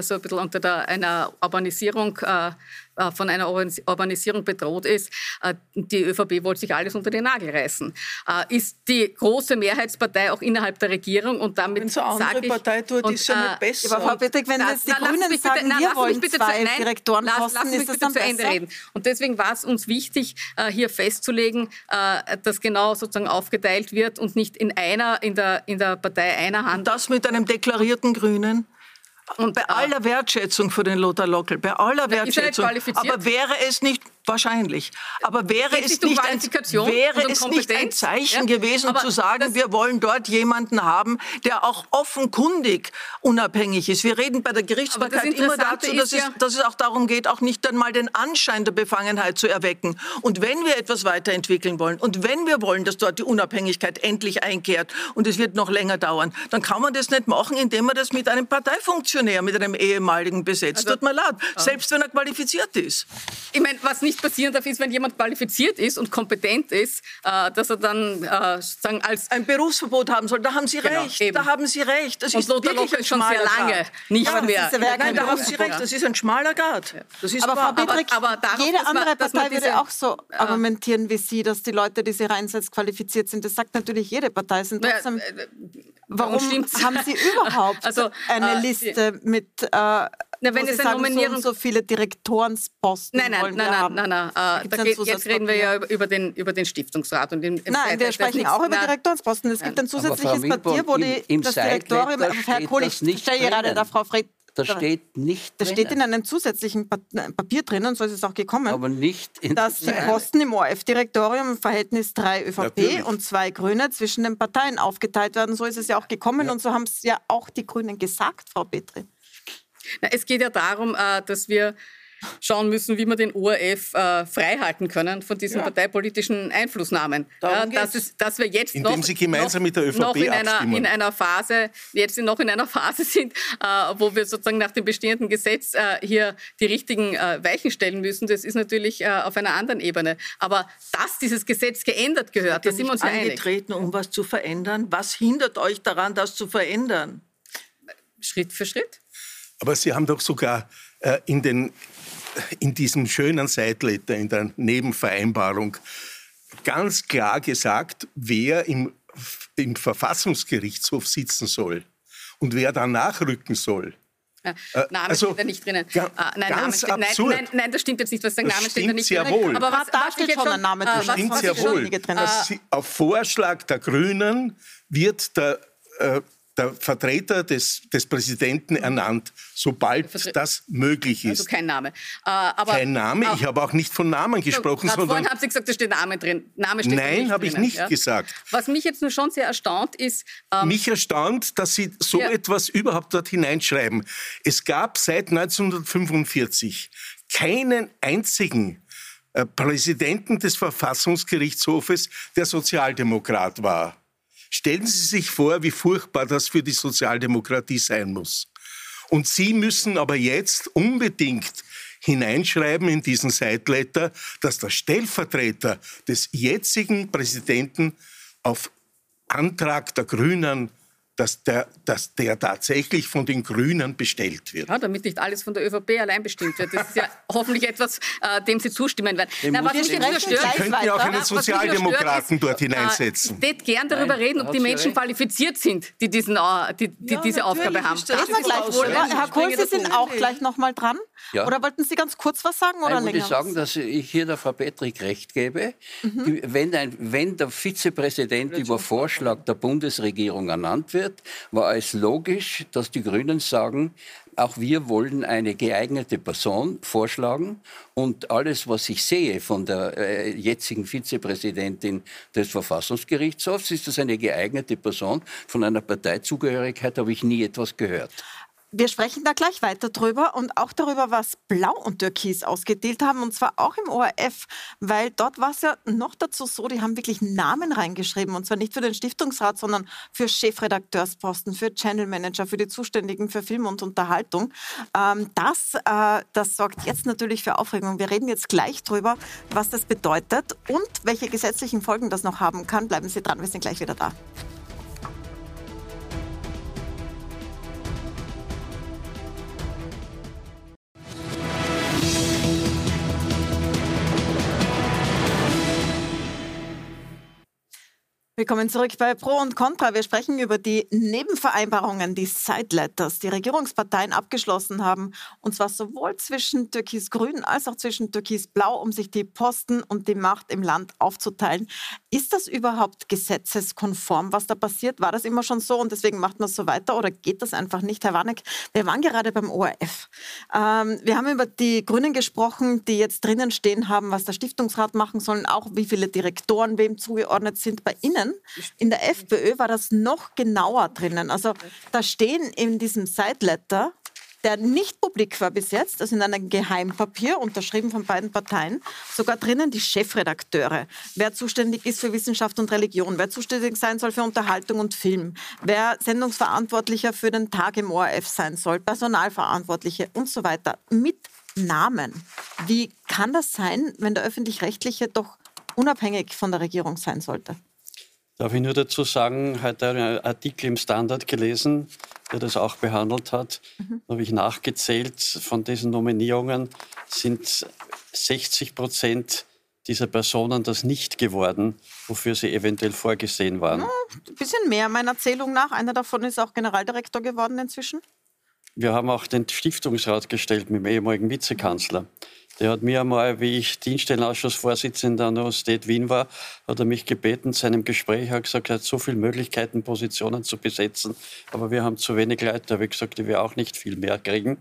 so ein bisschen unter der, einer Urbanisierung, äh, äh von einer Urbanisierung bedroht ist. Äh, die ÖVP wollte sich alles unter den Nagel reißen. Äh, ist die große Mehrheitspartei auch innerhalb der Regierung und damit wenn so andere ich, Partei tut, und, ist ja nicht besser. Aber Frau Petrik, wenn jetzt die na, Grünen sagen, bitte, na, wir wollen bitte zwei zu, Direktoren lass, posten, lass ist das dann zu Ende reden. Und deswegen war es uns wichtig, hier festzulegen, dass genau sozusagen aufgeteilt wird und nicht in einer, in der, in der Partei einer Hand. Und das mit einem deklarierten Grünen? Und bei aller Wertschätzung für den Lothar Lockel, bei aller Wertschätzung, aber wäre es nicht wahrscheinlich, aber wäre es nicht ein, wäre es nicht ein Zeichen ja? gewesen aber zu sagen, wir wollen dort jemanden haben, der auch offenkundig unabhängig ist. Wir reden bei der Gerichtsbarkeit immer dazu, dass, ja es, dass es auch darum geht, auch nicht einmal den Anschein der Befangenheit zu erwecken. Und wenn wir etwas weiterentwickeln wollen und wenn wir wollen, dass dort die Unabhängigkeit endlich einkehrt und es wird noch länger dauern, dann kann man das nicht machen, indem man das mit einem Parteifunktionär Funktionär, mit einem ehemaligen besetzt. Also, Tut mir leid, ja. selbst wenn er qualifiziert ist. Ich meine, was nicht passieren darf, ist, wenn jemand qualifiziert ist und kompetent ist, äh, dass er dann äh, sozusagen als... Ein Berufsverbot haben soll. Da haben Sie genau, recht. Eben. Da haben Sie recht. Das und ist Lothar wirklich schon sehr lange Grad. nicht ja, mehr. Nein, da haben Sie recht. Das ist ein schmaler Grad. Das ist aber Frau Petrik, aber, aber jede andere Partei würde auch so äh, argumentieren wie Sie, dass die Leute, die sie reinsetzt, qualifiziert sind. Das sagt natürlich jede Partei. Sind trotzdem, äh, warum haben Sie überhaupt also, eine äh, Liste mit äh, na, wenn es eine sagen, Nominierung so, so viele Direktorensposten nein, nein, nein, nein, nein, nein, nein. Da geht, jetzt reden wir ja über den, über den Stiftungsrat. Und im, im nein, wir sprechen auch über Direktorensposten. Es gibt ein zusätzliches Papier, wo die, im, im das Direktorium, Herr Kohlich, stelle gerade der Frau Fred das steht nicht Das steht in einem zusätzlichen Papier drinnen, so ist es auch gekommen. Aber nicht in Dass die Posten im ORF-Direktorium im Verhältnis drei ÖVP Natürlich. und zwei Grüne zwischen den Parteien aufgeteilt werden. So ist es ja auch gekommen ja. und so haben es ja auch die Grünen gesagt, Frau Petri. Na, es geht ja darum, äh, dass wir schauen müssen, wie wir den ORF äh, freihalten können von diesen ja. parteipolitischen Einflussnahmen. Ja, dass, es, dass wir jetzt Indem noch, Sie gemeinsam noch, mit der ÖVP noch in einer, in einer Phase, jetzt noch in einer Phase sind, äh, wo wir sozusagen nach dem bestehenden Gesetz äh, hier die richtigen äh, Weichen stellen müssen. Das ist natürlich äh, auf einer anderen Ebene. Aber dass dieses Gesetz geändert gehört, da sind wir uns ja einig. angetreten, um was zu verändern. Was hindert euch daran, das zu verändern? Schritt für Schritt. Aber Sie haben doch sogar äh, in, den, in diesem schönen Seitletter, in der Nebenvereinbarung, ganz klar gesagt, wer im, im Verfassungsgerichtshof sitzen soll und wer da nachrücken soll. Ja, äh, Name also, steht da nicht drinnen. Ga, ah, nein, ganz Name steht, nein, nein, nein, das stimmt jetzt nicht, was der Name steht da nicht sehr drinnen. Wohl. Aber was, da steht schon ein Name drin. Das stimmt sehr wohl. Drin. Auf Vorschlag der Grünen wird der der Vertreter des, des Präsidenten ernannt, sobald Vertre das möglich ist. Also kein Name. Äh, kein Name, ich habe auch nicht von Namen gesprochen. sondern vorhin haben Sie gesagt, da steht Name drin. Name steht Nein, habe ich nicht ja? gesagt. Was mich jetzt nur schon sehr erstaunt ist... Ähm, mich erstaunt, dass Sie so ja. etwas überhaupt dort hineinschreiben. Es gab seit 1945 keinen einzigen äh, Präsidenten des Verfassungsgerichtshofes, der Sozialdemokrat war. Stellen Sie sich vor, wie furchtbar das für die Sozialdemokratie sein muss. Und Sie müssen aber jetzt unbedingt hineinschreiben in diesen Seitletter, dass der Stellvertreter des jetzigen Präsidenten auf Antrag der Grünen dass der, dass der tatsächlich von den Grünen bestellt wird. Ja, damit nicht alles von der ÖVP allein bestimmt wird. Das ist ja hoffentlich etwas, äh, dem Sie zustimmen werden. Na, was mich stört, Sie könnten ja auch einen Sozialdemokraten ist, dort hineinsetzen. Äh, ich würde gern darüber Nein, reden, ob die Menschen qualifiziert sind, die, diesen, äh, die, die ja, diese Aufgabe haben. Das ist gleich wohl. Herr Kohl, Sie sind auch gleich noch mal dran. Ja. Oder wollten Sie ganz kurz was sagen? Oder Nein, länger? Ich sagen, dass ich hier der Frau Petrik recht gebe. Mhm. Wenn, ein, wenn der Vizepräsident über Vorschlag der Bundesregierung ernannt wird, war es logisch, dass die Grünen sagen, auch wir wollen eine geeignete Person vorschlagen und alles, was ich sehe von der äh, jetzigen Vizepräsidentin des Verfassungsgerichtshofs, ist das eine geeignete Person. Von einer Parteizugehörigkeit habe ich nie etwas gehört. Wir sprechen da gleich weiter drüber und auch darüber, was Blau und Türkis ausgedealt haben und zwar auch im ORF, weil dort war es ja noch dazu so, die haben wirklich Namen reingeschrieben und zwar nicht für den Stiftungsrat, sondern für Chefredakteursposten, für Channel Manager, für die Zuständigen für Film und Unterhaltung. Ähm, das, äh, das sorgt jetzt natürlich für Aufregung. Wir reden jetzt gleich drüber, was das bedeutet und welche gesetzlichen Folgen das noch haben kann. Bleiben Sie dran, wir sind gleich wieder da. Willkommen zurück bei Pro und Contra. Wir sprechen über die Nebenvereinbarungen, die Side Letters, die Regierungsparteien abgeschlossen haben. Und zwar sowohl zwischen Türkis-Grün als auch zwischen Türkis-Blau, um sich die Posten und die Macht im Land aufzuteilen. Ist das überhaupt gesetzeskonform, was da passiert? War das immer schon so und deswegen macht man es so weiter oder geht das einfach nicht? Herr Warneck, wir waren gerade beim ORF. Ähm, wir haben über die Grünen gesprochen, die jetzt drinnen stehen haben, was der Stiftungsrat machen soll, auch wie viele Direktoren wem zugeordnet sind. Bei Ihnen drinnen. In der FPÖ war das noch genauer drinnen. Also da stehen in diesem Sideletter der nicht publik war bis jetzt, also in einem Geheimpapier, unterschrieben von beiden Parteien, sogar drinnen die Chefredakteure, wer zuständig ist für Wissenschaft und Religion, wer zuständig sein soll für Unterhaltung und Film, wer Sendungsverantwortlicher für den Tag im ORF sein soll, Personalverantwortliche und so weiter, mit Namen. Wie kann das sein, wenn der öffentlich-rechtliche doch unabhängig von der Regierung sein sollte? Darf ich nur dazu sagen, heute einen Artikel im Standard gelesen, der das auch behandelt hat. Mhm. Da habe ich nachgezählt, von diesen Nominierungen sind 60 Prozent dieser Personen das nicht geworden, wofür sie eventuell vorgesehen waren. Ein bisschen mehr meiner Zählung nach. Einer davon ist auch Generaldirektor geworden inzwischen. Wir haben auch den Stiftungsrat gestellt mit dem ehemaligen Vizekanzler. Der hat mir einmal, wie ich Dienststellenausschussvorsitzender an der Universität Wien war, hat er mich gebeten, zu einem Gespräch, hat gesagt, er hat so viele Möglichkeiten, Positionen zu besetzen, aber wir haben zu wenig Leute. Da habe ich gesagt, ich will auch nicht viel mehr kriegen.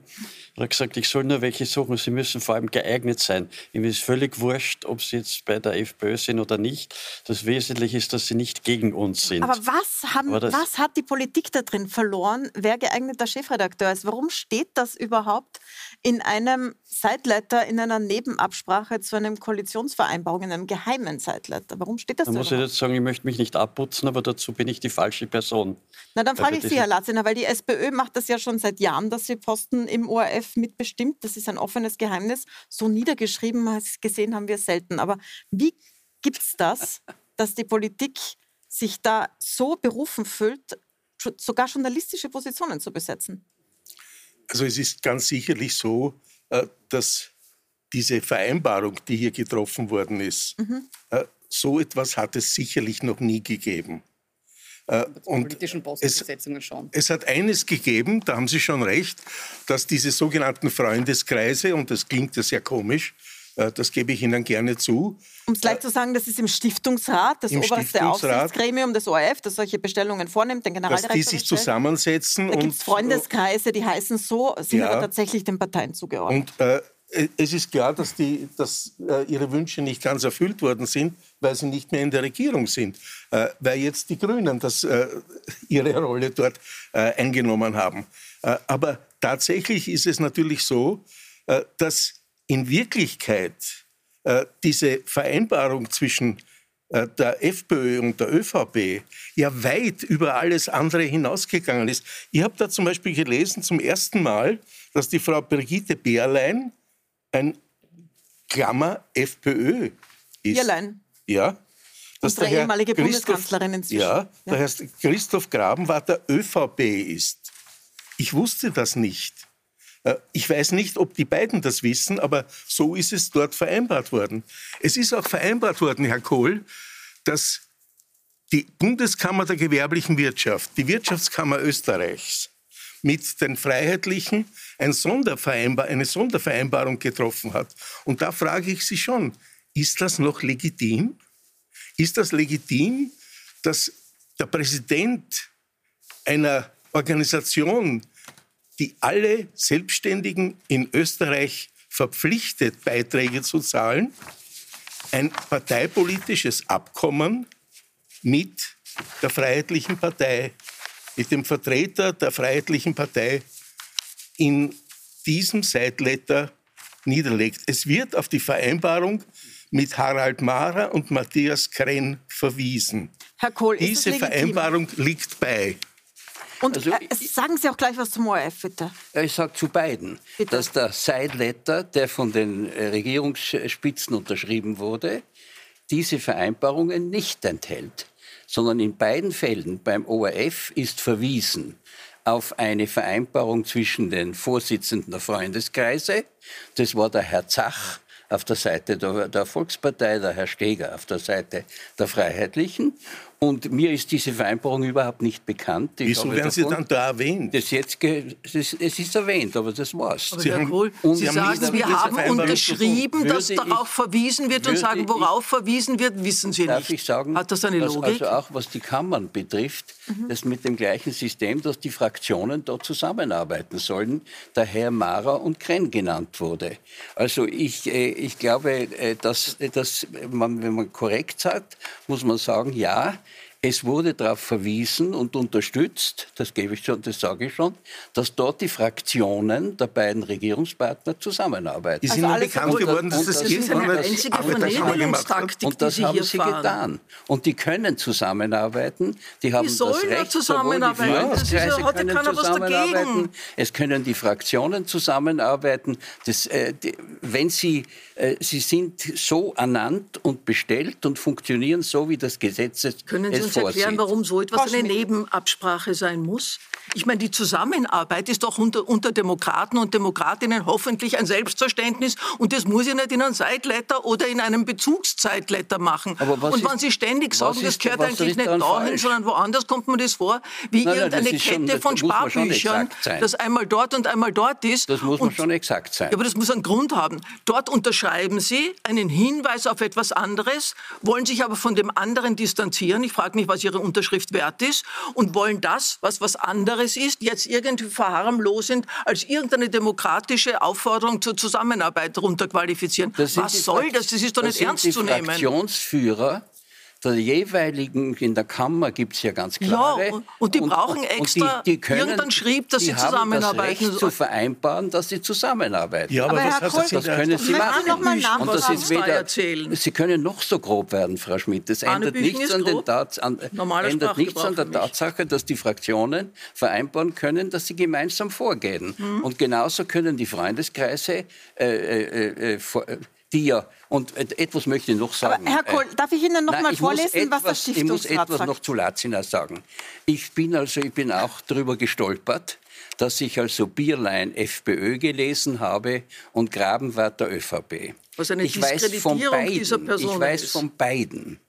Er hat gesagt, ich soll nur welche suchen. Sie müssen vor allem geeignet sein. Ihm ist völlig wurscht, ob sie jetzt bei der FPÖ sind oder nicht. Das Wesentliche ist, dass sie nicht gegen uns sind. Aber was, haben, aber was hat die Politik da drin verloren, wer geeigneter Chefredakteur ist? Warum steht das überhaupt in einem Sideletter, in einer Nebenabsprache zu einem Koalitionsvereinbarung, in einem geheimen Sideletter. Warum steht das da? Da muss ich jetzt sagen, ich möchte mich nicht abputzen, aber dazu bin ich die falsche Person. Na, dann frage ich Sie, Herr Latziner, weil die SPÖ macht das ja schon seit Jahren, dass sie Posten im ORF mitbestimmt. Das ist ein offenes Geheimnis. So niedergeschrieben gesehen haben wir selten. Aber wie gibt es das, dass die Politik sich da so berufen fühlt, sogar journalistische Positionen zu besetzen? Also es ist ganz sicherlich so, äh, dass diese Vereinbarung, die hier getroffen worden ist, mhm. Äh, so etwas hat es sicherlich noch nie gegeben. Äh, und schon. Es hat eines gegeben, da haben Sie schon recht, dass diese sogenannten Freundeskreise, und das klingt ja sehr komisch, das gebe ich Ihnen gerne zu. Um es gleich zu sagen, das ist im Stiftungsrat, das Im oberste Aufsichtsgremium des ORF, das solche Bestellungen vornimmt, den Generaldirektor. Dass die sich zusammensetzen. Da gibt es Freundeskreise, die heißen so, sind ja, aber tatsächlich den Parteien zugeordnet. Und äh, es ist klar, dass, die, dass äh, ihre Wünsche nicht ganz erfüllt worden sind, weil sie nicht mehr in der Regierung sind, äh, weil jetzt die Grünen das, äh, ihre Rolle dort äh, eingenommen haben. Äh, aber tatsächlich ist es natürlich so, äh, dass in Wirklichkeit diese Vereinbarung zwischen der FPÖ und der ÖVP ja weit über alles andere hinausgegangen ist. Ich habe da zum Beispiel gelesen zum ersten Mal, dass die Frau Brigitte Beerlein ein Klammer FPÖ ist. Irlein. Ja. Dass Unsere der ehemalige Bundeskanzlerin inzwischen. Ja, ja. der heißt Christoph Grabenwart der ÖVP ist. Ich wusste das nicht. Äh, ich weiß nicht, ob die beiden das wissen, aber so ist es dort vereinbart worden. Es ist auch vereinbart worden, Herr Kohl, dass die Bundeskammer der gewerblichen Wirtschaft, die Wirtschaftskammer Österreichs, mit den Freiheitlichen ein Sondervereinbar eine Sondervereinbarung getroffen hat. Und da frage ich Sie schon, ist das noch legitim? Ist das legitim, dass der Präsident einer Organisation, die alle Selbstständigen in Österreich verpflichtet, Beiträge zu zahlen, ein parteipolitisches Abkommen mit der Freiheitlichen Partei mit dem Vertreter der Freiheitlichen Partei in diesem Sideletter niederlegt. Es wird auf die Vereinbarung mit Harald Mara und Matthias Krenn verwiesen. Herr Kohl, Diese Vereinbarung liegt bei. Und also, äh, sagen Sie auch gleich was zum ORF, bitte. Ich sage zu beiden, bitte. dass der Sideletter, der von den äh, Regierungsspitzen unterschrieben wurde, diese Vereinbarungen nicht enthält sondern in beiden Fällen beim ORF ist verwiesen auf eine Vereinbarung zwischen den Vorsitzenden der Freundeskreise, das war der Herr Zach auf der Seite der, der Volkspartei, der Herr Steger auf der Seite der Freiheitlichen und mir ist diese Vereinbarung überhaupt nicht bekannt. Ich Wieso werden Sie dann da erwähnt? Das jetzt es, ist, es ist erwähnt, aber das war's. Aber Sie, Herr Kohl, Sie, Sie sagen, wir haben unterschrieben, dass darauf verwiesen wird und sagen, worauf ich, verwiesen wird, wissen Sie darf nicht. Ich sagen, Hat das eine Logik? Also auch was die Kammern betrifft, mhm. das mit dem gleichen System, dass die Fraktionen dort zusammenarbeiten sollen, der Herr Mara und Krenn genannt wurde. Also ich, äh, ich glaube, äh, dass, dass man, wenn man korrekt sagt, muss man sagen, ja, es wurde darauf verwiesen und unterstützt, das gebe ich schon, das sage ich schon, dass dort die Fraktionen der beiden Regierungspartner zusammenarbeiten. Ist also Ihnen bekannt geworden, dass das, das ist eine einzige Vernehmungstaktik, Und das haben sie fahren. getan. Und die können zusammenarbeiten. Die haben die das Recht, zusammenarbeiten. Ja, das ja, können zusammenarbeiten. Es können die Fraktionen zusammenarbeiten. Das, äh, die, wenn sie, äh, sie sind so ernannt und bestellt und funktionieren so, wie das Gesetz es Können Sie uns erklären, warum so etwas eine Nebenabsprache sein muss? Ich meine, die Zusammenarbeit ist doch unter, unter Demokraten und Demokratinnen hoffentlich ein Selbstverständnis und das muss ich nicht in einem Zeitletter oder in einem Bezugszeitletter machen. und ist, wenn Sie ständig sagen, das gehört eigentlich nicht dahin, falsch? sondern woanders kommt mir das vor, wie nein, irgendeine nein, Kette schon, von Sparbüchern, das einmal dort und einmal dort ist. Das muss man und, schon exakt sein. Ja, aber das muss einen Grund haben. Dort unterschreiben Sie einen Hinweis auf etwas anderes, wollen sich aber von dem anderen distanzieren. Ich frage mich, was Ihre Unterschrift wert ist und wollen das, was was anderes ist, jetzt irgendwie verharmlosend als irgendeine demokratische Aufforderung zur Zusammenarbeit runterqualifizieren. Was soll das? Das ist doch nicht ernst zu nehmen. Fraktionsführer der jeweiligen, in der Kammer gibt es ja ganz klare. Ja, und die brauchen und, extra und die, die können, irgendeinen Schrieb, dass sie zusammenarbeiten. Das Recht zu vereinbaren, dass sie zusammenarbeiten. Ja, aber, aber was heißt das, das können Sie machen. Noch mal nach, und das ist weder, Sie können noch so grob werden, Frau Schmidt. Das ändert nichts, an, den Tats, an, ändert nichts an der Tatsache, dass die Fraktionen vereinbaren können, dass sie gemeinsam vorgehen. Mhm. Und genauso können die Freundeskreise äh, äh, äh, die ja, und etwas möchte ich noch sagen. Aber Herr Kohl, äh, darf ich Ihnen noch nein, mal vorlesen, etwas, was der Stiftungsrat Ich muss etwas sagt. noch zu Lazina sagen. Ich bin also, ich bin auch darüber gestolpert, dass ich also Bierlein FPÖ gelesen habe und Grabenwart der ÖVP. Was eine ich weiß von beiden, dieser Person Ich weiß ist. von beiden,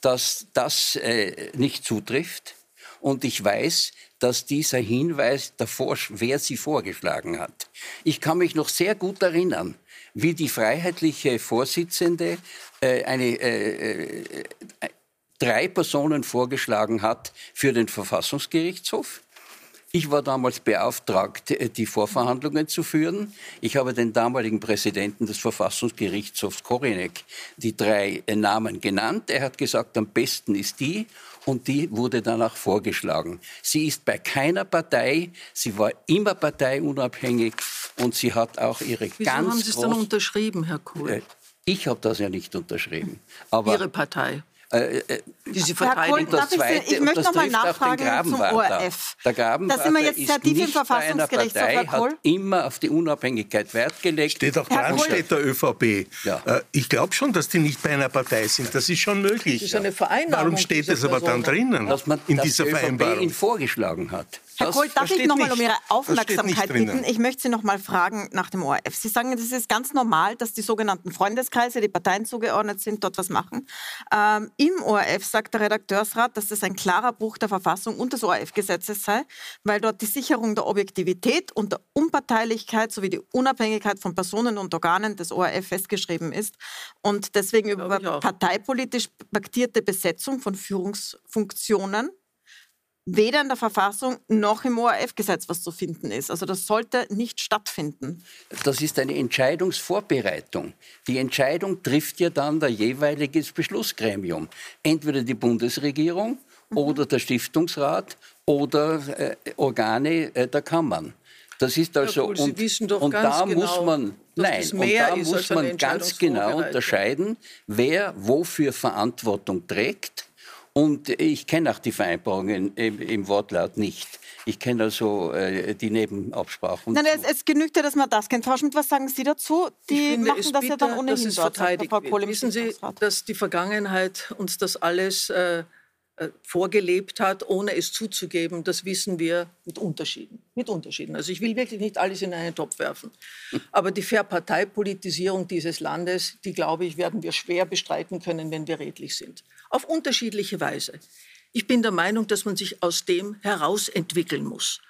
dass das äh, nicht zutrifft. Und ich weiß, dass dieser Hinweis, davor, wer sie vorgeschlagen hat. Ich kann mich noch sehr gut erinnern, wie die freiheitliche Vorsitzende äh, eine, äh, äh, drei Personen vorgeschlagen hat für den Verfassungsgerichtshof. Ich war damals beauftragt, äh, die Vorverhandlungen zu führen. Ich habe den damaligen Präsidenten des Verfassungsgerichtshofs Korinek die drei äh, Namen genannt. Er hat gesagt, am besten ist die und die wurde danach vorgeschlagen. Sie ist bei keiner Partei, sie war immer parteiunabhängig und sie hat auch ihre Wieso ganz haben Sie es dann unterschrieben, Herr Kohl? Äh, ich habe das ja nicht unterschrieben. Aber Ihre Partei? Äh, äh, die sie verteidigen. das Zweite, ich, ich möchte noch mal nachfragen zum ORF. Der Grabenwärter da sind wir jetzt sehr tief im Verfassungsgerichtshof, Herr Kohl. hat immer auf die Unabhängigkeit Wert gelegt. Steht auch dran, steht der ÖVP. Ja. Äh, ich glaube schon, dass die nicht bei einer Partei sind. Das ist schon möglich. Das ist eine Vereinbarung Warum steht es aber dann drinnen dass man, in dass dieser die ÖVP Vereinbarung? ihn vorgeschlagen hat. Herr Kohl, darf ich noch mal um Ihre Aufmerksamkeit bitten? Ich möchte Sie noch mal fragen nach dem ORF. Sie sagen, es ist ganz normal, dass die sogenannten Freundeskreise, die Parteien zugeordnet sind, dort was machen. Ähm, Im ORF sagt der Redakteursrat, dass das ein klarer Bruch der Verfassung und des ORF-Gesetzes sei, weil dort die Sicherung der Objektivität und der Unparteilichkeit sowie die Unabhängigkeit von Personen und Organen des ORF festgeschrieben ist und deswegen über parteipolitisch paktierte Besetzung von Führungsfunktionen weder in der Verfassung noch im ORF-Gesetz was zu finden ist. Also das sollte nicht stattfinden. Das ist eine Entscheidungsvorbereitung. Die Entscheidung trifft ja dann der jeweilige Beschlussgremium. Entweder die Bundesregierung mhm. oder der Stiftungsrat oder äh, Organe äh, der Kammern. Das ist also ja, und, und da genau, muss man nein und da muss man ganz genau unterscheiden, wer wofür Verantwortung trägt und ich kenne auch die Vereinbarungen im, im Wortlaut nicht. Ich kenne also äh, die Nebenabsprachen. Nein, es, es, genügt ja, dass man das kennt. Frau Schmidt, was sagen Sie dazu? Die finde, machen das bitter, ja dann ohnehin dass es dort, verteidigt Frau wird. Wissen Sie, dass die Vergangenheit uns das alles äh, vorgelebt hat, ohne es zuzugeben, das wissen wir mit Unterschieden. Mit Unterschieden. Also ich will wirklich nicht alles in einen Topf werfen. Aber die Verparteipolitisierung dieses Landes, die glaube ich, werden wir schwer bestreiten können, wenn wir redlich sind auf unterschiedliche Weise. Ich bin der Meinung, dass man sich aus dem herausentwickeln muss.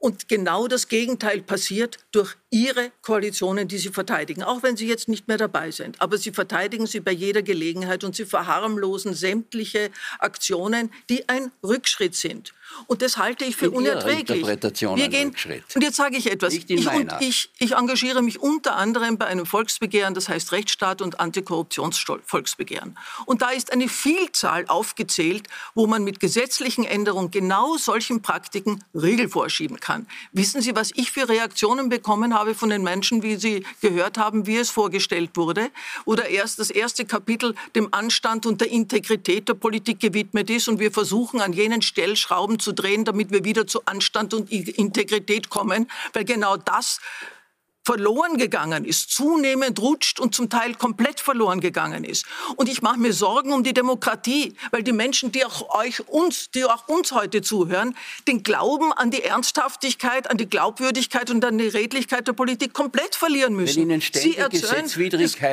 Und genau das Gegenteil passiert durch Ihre Koalitionen, die Sie verteidigen, auch wenn Sie jetzt nicht mehr dabei sind. Aber Sie verteidigen sie bei jeder Gelegenheit und Sie verharmlosen sämtliche Aktionen, die ein Rückschritt sind. Und das halte ich für in unerträglich. Wir gehen, und jetzt sage ich etwas. Ich, ich, ich, engagiere mich unter anderem bei einem Volksbegehren, das heißt Rechtsstaat und Antikorruptionsvolksbegehren. Und da ist eine Vielzahl aufgezählt, wo man mit gesetzlichen Änderungen genau solchen Praktiken Riegel vorschieben kann. Wissen Sie, was ich für Reaktionen bekommen habe von den Menschen, wie Sie gehört haben, wie es vorgestellt wurde? Oder erst das erste Kapitel dem Anstand und der Integrität der Politik gewidmet ist und wir versuchen an jenen Stellschrauben zu drehen, damit wir wieder zu Anstand und Integrität kommen, weil genau das verloren gegangen ist, zunehmend rutscht und zum Teil komplett verloren gegangen ist. Und ich mache mir Sorgen um die Demokratie, weil die Menschen, die auch euch uns, die auch uns heute zuhören, den Glauben an die Ernsthaftigkeit, an die Glaubwürdigkeit und an die Redlichkeit der Politik komplett verlieren müssen. Wenn Ihnen Sie erzählen,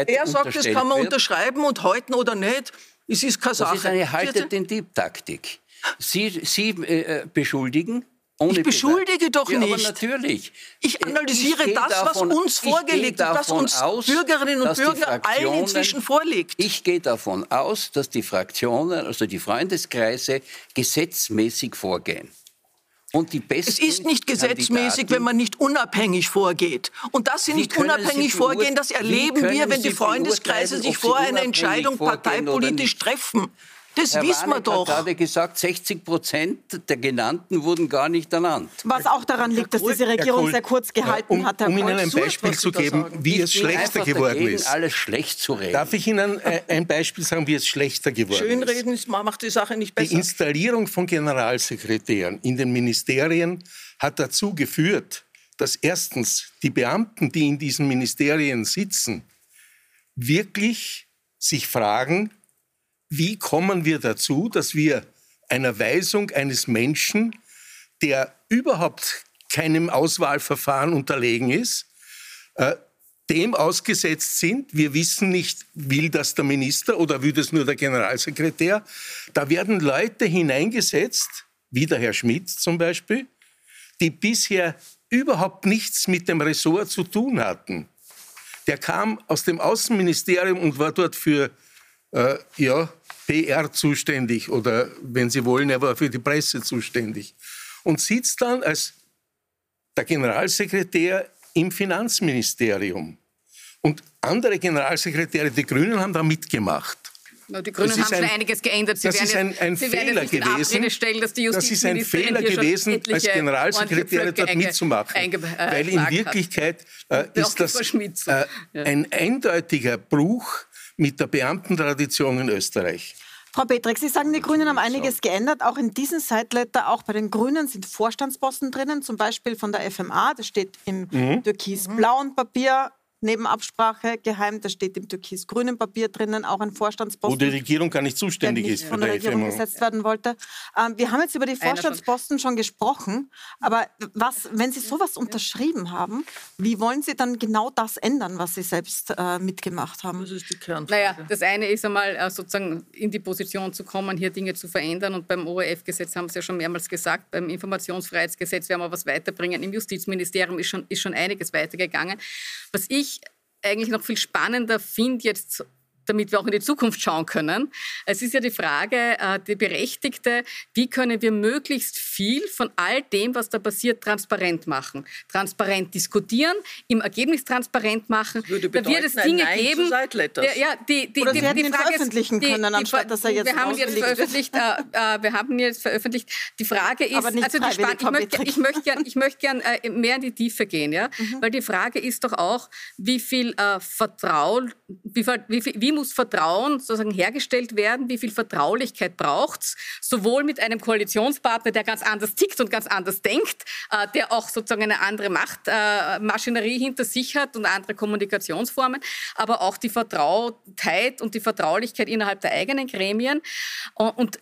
er sagt, das kann man wird. unterschreiben und heute oder nicht. Es ist keine Sache. Das ist eine Haltet den Dieb-Taktik. Sie, Sie äh, beschuldigen ohne ich beschuldige Beweis. doch ja, nicht. Aber natürlich. Ich analysiere ich das, davon, was uns vorgelegt wird, was uns aus, Bürgerinnen und Bürger allen inzwischen vorliegt. Ich gehe davon aus, dass die Fraktionen, also die Freundeskreise, gesetzmäßig vorgehen. Und die besten es ist nicht gesetzmäßig, wenn man nicht unabhängig vorgeht. Und dass Sie nicht unabhängig vorgehen, das erleben wir, wenn die Freundeskreise sich vor einer Entscheidung parteipolitisch treffen. Das Herr wissen wir doch. hat gerade gesagt, 60 Prozent der Genannten wurden gar nicht ernannt. Was auch daran liegt, dass diese Regierung sehr kurz gehalten um, hat. Herr um Ihnen ein Beispiel zu geben, wie es schlechter geworden dagegen, ist. alles schlecht zu reden. Darf ich Ihnen äh, ein Beispiel sagen, wie es schlechter geworden Schönreden ist? Schönreden macht die Sache nicht besser. Die Installierung von Generalsekretären in den Ministerien hat dazu geführt, dass erstens die Beamten, die in diesen Ministerien sitzen, wirklich sich fragen, wie kommen wir dazu, dass wir einer Weisung eines Menschen, der überhaupt keinem Auswahlverfahren unterlegen ist, äh, dem ausgesetzt sind. Wir wissen nicht, will das der Minister oder will das nur der Generalsekretär. Da werden Leute hineingesetzt, wie der Herr Schmidt zum Beispiel, die bisher überhaupt nichts mit dem Ressort zu tun hatten Der kam aus dem Außenministerium und war dort für äh, ja, PR zuständig oder wenn Sie wollen, er war für die Presse zuständig und sitzt dann als der Generalsekretär im Finanzministerium. Und andere Generalsekretäre, die Grünen, haben da mitgemacht. No, die Grünen haben schon einiges geändert. Sie das ist ein, ein Fehler gewesen. Stellen, das, das ist ein Fehler gewesen, als Generalsekretär dort mitzumachen. Äh, weil in Wirklichkeit äh, ist das äh, ein eindeutiger Bruch mit der Beamtentradition in Österreich. Frau Petrik, Sie sagen, die Grünen haben einiges geändert. Auch in diesem Sideletter, auch bei den Grünen sind Vorstandsposten drinnen, zum Beispiel von der FMA. Das steht im mhm. türkis-blauen Papier neben Absprache geheim. Da steht im türkis-grünen Papier drinnen auch ein Vorstandsposten. Wo die Regierung gar nicht zuständig der nicht ist. von der, der Regierung FMO. gesetzt werden wollte. Ähm, wir haben jetzt über die Vorstandsposten schon gesprochen. Aber was, wenn Sie sowas unterschrieben haben, wie wollen Sie dann genau das ändern, was Sie selbst äh, mitgemacht haben? Das ist die Kernfrage. Naja, das eine ist einmal äh, sozusagen in die Position zu kommen, hier Dinge zu verändern. Und beim ORF-Gesetz haben Sie ja schon mehrmals gesagt, beim Informationsfreiheitsgesetz werden wir was weiterbringen. Im Justizministerium ist schon, ist schon einiges weitergegangen. Was ich eigentlich noch viel spannender finde jetzt damit wir auch in die Zukunft schauen können. Es ist ja die Frage, äh, die berechtigte, wie können wir möglichst viel von all dem, was da passiert, transparent machen. Transparent diskutieren, im Ergebnis transparent machen. Das würde bedeuten, da wird es Dinge Nein geben. Der, ja, die, die, Oder die, Sie hätten die Frage veröffentlichen ist, können, anstatt dass er jetzt wir haben jetzt veröffentlicht. Äh, äh, wir haben jetzt veröffentlicht. Die Frage ist, also die Span ich möchte, ich möchte gern, ich möchte gern äh, mehr in die Tiefe gehen, ja, mhm. weil die Frage ist doch auch, wie viel äh, Vertrauen, wie, wie, wie muss Vertrauen sozusagen hergestellt werden? Wie viel Vertraulichkeit braucht es? Sowohl mit einem Koalitionspartner, der ganz anders tickt und ganz anders denkt, äh, der auch sozusagen eine andere Machtmaschinerie äh, hinter sich hat und andere Kommunikationsformen, aber auch die Vertrautheit und die Vertraulichkeit innerhalb der eigenen Gremien. Und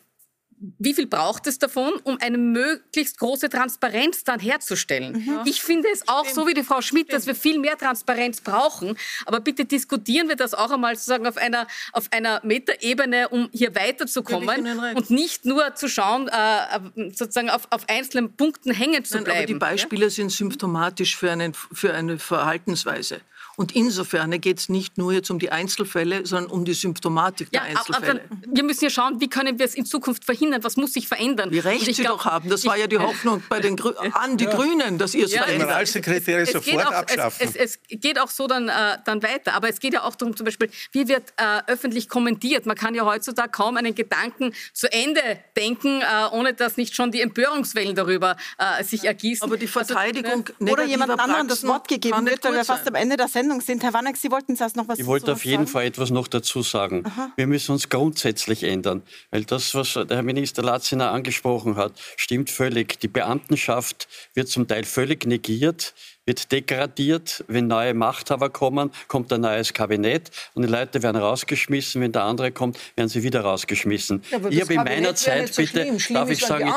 wie viel braucht es davon, um eine möglichst große Transparenz dann herzustellen? Mhm. Ich finde es auch Stimmt. so wie die Frau Schmidt, Stimmt. dass wir viel mehr Transparenz brauchen. Aber bitte diskutieren wir das auch einmal sozusagen auf einer, auf einer Metaebene, um hier weiterzukommen und nicht nur zu schauen, äh, sozusagen auf, auf einzelnen Punkten hängen zu bleiben. Nein, aber die Beispiele ja? sind symptomatisch für, einen, für eine Verhaltensweise. Und insofern geht es nicht nur jetzt um die Einzelfälle, sondern um die Symptomatik der ja, Einzelfälle. Aber wir müssen ja schauen, wie können wir es in Zukunft verhindern? Was muss sich verändern? Wie recht Sie glaub, doch haben. Das war ja die Hoffnung bei den Grü an die ja. Grünen, dass ihr es ja, verändert. Generalsekretäre sofort auch, abschaffen. Es, es, es, geht auch so dann, äh, dann weiter. Aber es geht ja auch darum, zum Beispiel, wie wird äh, öffentlich kommentiert? Man kann ja heutzutage kaum einen Gedanken zu Ende denken, äh, ohne dass nicht schon die Empörungswellen darüber äh, sich ergießen. Aber die also, Verteidigung also, Oder jemand anderem das Wort gegeben wird, weil wir fast am Ende der Sendung sind. Herr Wanneck, Sie wollten zuerst noch was Ich wollte auf jeden sagen? Fall etwas noch dazu sagen. Aha. Wir müssen uns grundsätzlich ändern, weil das, was der Herr Minister Latziner angesprochen hat, stimmt völlig. Die Beamtenschaft wird zum Teil völlig negiert wird degradiert. Wenn neue Machthaber kommen, kommt ein neues Kabinett und die Leute werden rausgeschmissen. Wenn der andere kommt, werden sie wieder rausgeschmissen. Ja, ich habe in meiner Zeit, so bitte, schlimm. Schlimm darf ich sagen,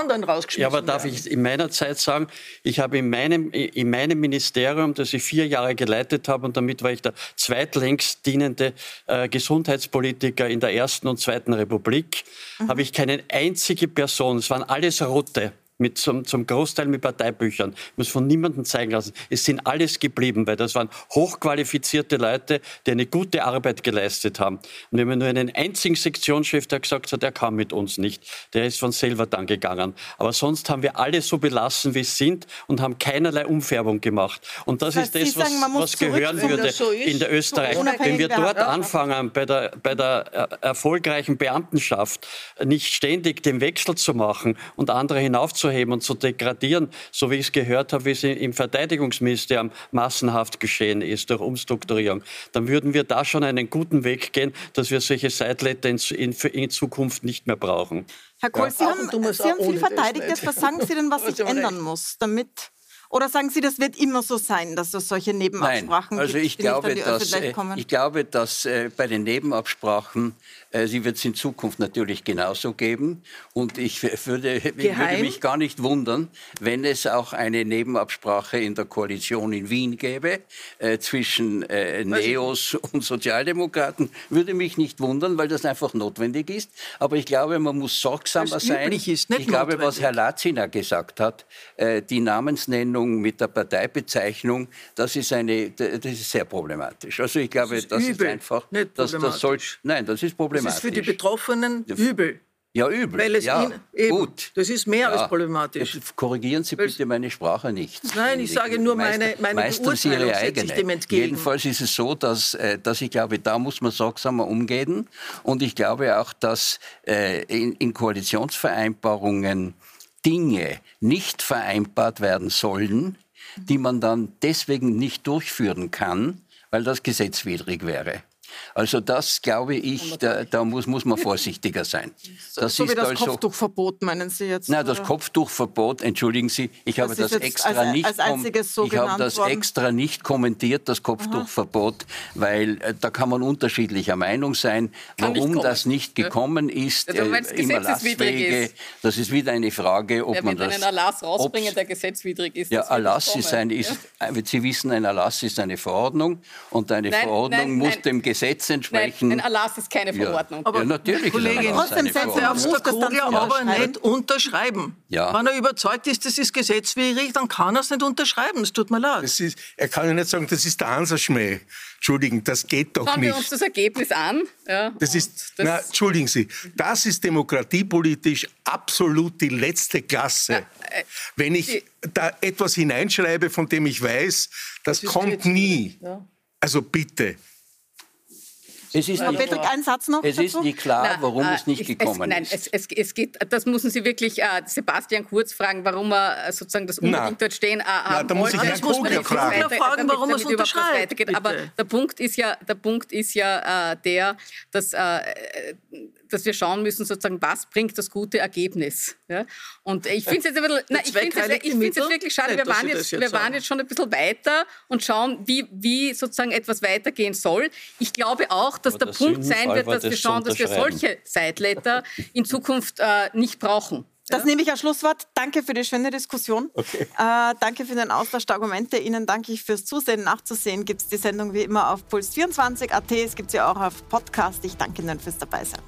ja, aber darf ich in meiner Zeit sagen, ich habe in meinem, in meinem Ministerium, das ich vier Jahre geleitet habe, und damit war ich der zweitlängst dienende äh, Gesundheitspolitiker in der ersten und zweiten Republik, mhm. habe ich keine einzige Person, es waren alles Rote, mit zum, zum Großteil mit Parteibüchern. Ich muss von niemandem zeigen lassen. Es sind alles geblieben, weil das waren hochqualifizierte Leute, die eine gute Arbeit geleistet haben. Und wir haben nur einen einzigen Sektionschef, der gesagt hat, der kam mit uns nicht. Der ist von selber dann gegangen. Aber sonst haben wir alle so belassen, wie es sind und haben keinerlei Umfärbung gemacht. Und das, das heißt, ist das, was, was gehören würde so in der Österreich. Wenn wir dort anfangen, bei der, bei der äh, erfolgreichen Beamtenschaft, nicht ständig den Wechsel zu machen und andere hinaufzuhören, aufzuheben und zu degradieren, so wie ich es gehört habe, wie es im Verteidigungsministerium massenhaft geschehen ist durch Umstrukturierung, dann würden wir da schon einen guten Weg gehen, dass wir solche Seitletter in, in, in Zukunft nicht mehr brauchen. Herr Kohl, ja. Sie haben, Sie haben viel verteidigt. Jetzt, was sagen Sie denn, was sich ändern muss, damit oder sagen Sie, das wird immer so sein, dass es solche Nebenabsprachen Nein, also gibt, ich glaube, dass, äh, Ich glaube, dass äh, bei den Nebenabsprachen Äh, sie wird es in Zukunft natürlich genauso geben. Und ich würde, würde, mich gar nicht wundern, wenn es auch eine Nebenabsprache in der Koalition in Wien gäbe äh, zwischen äh, Neos und Sozialdemokraten. Würde mich nicht wundern, weil das einfach notwendig ist. Aber ich glaube, man muss sorgsamer sein. Ist, ich notwendig. glaube, was Herr Latziner gesagt hat, äh, die Namensnennung mit der Parteibezeichnung, das ist, eine, das ist sehr problematisch. Also ich glaube, das, das ist, einfach, nicht dass das soll, nein, das ist problematisch. Das ist für die Betroffenen übel. Ja, übel. Weil es ja, ihn, eben, gut. Das ist mehr ja, als problematisch. korrigieren Sie bitte meine Sprache nicht. Nein, ich sage nur meine, meine meistens Ihre eigene. Jedenfalls ist es so, dass, äh, dass ich glaube, da muss man sorgsamer umgehen. Und ich glaube auch, dass äh, in, in Koalitionsvereinbarungen Dinge nicht vereinbart werden sollen, die man dann deswegen nicht durchführen kann, weil das gesetzwidrig wäre. Also das glaube ich, da, da muss, muss man vorsichtiger sein. Das so ist wie das also, Kopftuchverbot, meinen Sie jetzt? Nein, das Kopftuchverbot, entschuldigen Sie, ich habe das, extra als, nicht als so ich habe das extra nicht kommentiert, das Kopftuchverbot, Aha. weil äh, da kann man unterschiedlicher Meinung sein, kann warum nicht das nicht gekommen ist, also, äh, im Erlasswege. Ist. Das ist wieder eine Frage, ob ja, man das... einen Erlass rausbringen, der gesetzwidrig ist. Ja, Erlass ist ein, ist, ja? Sie wissen, ein Erlass ist eine Verordnung und eine nein, Verordnung nein, muss nein. dem Gesetz entsprechen. Nein, ein Erlass ist keine Verordnung. Ja. Aber ja, natürlich Kollegin, trotzdem setzt er der Kogler aber nicht unterschreiben. Ja. Wenn er überzeugt ist, das ist gesetzwidrig, dann kann er es nicht unterschreiben. Es tut mir leid. Ist, er kann ja nicht sagen, das ist der Ansatzschmäh. Entschuldigen, das geht doch Schauen nicht. Schauen wir uns das Ergebnis an. Ja, das ist, das na, entschuldigen Sie, das ist demokratiepolitisch absolut die letzte Klasse. Ja, äh, Wenn ich die, da etwas hineinschreibe, von dem ich weiß, das, das kommt nie. Ja. Also bitte. Es ist, nicht, ein Satz noch es ist nicht klar, Na, warum äh, es nicht gekommen es, nein, ist. Nein, es, es, geht, das müssen Sie wirklich äh, Sebastian Kurz fragen, warum er äh, sozusagen das unbedingt dort stehen äh, haben Da muss ich Herrn Kogler fragen. Weiter, fragen, warum er es unterschreibt. Aber der Punkt ist ja, der, Punkt ist ja äh, der, dass äh, dass wir schauen müssen, sozusagen, was bringt das gute Ergebnis. Ja? Und ich finde es jetzt, ein bisschen, nein, ich find's jetzt, ich jetzt wirklich schade. Wir, waren jetzt, jetzt wir waren jetzt schon ein bisschen weiter und schauen, wie, wie sozusagen etwas weitergehen soll. Ich glaube auch, dass Aber der Punkt sein wird, dass wir schauen, dass wir solche Sideletter in Zukunft äh, nicht brauchen. Das ja? nehme ich als Schlusswort. Danke für die schöne Diskussion. Okay. Äh, danke für den Austausch der Argumente. Ihnen danke ich fürs Zusehen. Nachzusehen gibt es die Sendung wie immer auf Puls24.at. Es gibt sie auch auf Podcast. Ich danke Ihnen fürs Dabeisein.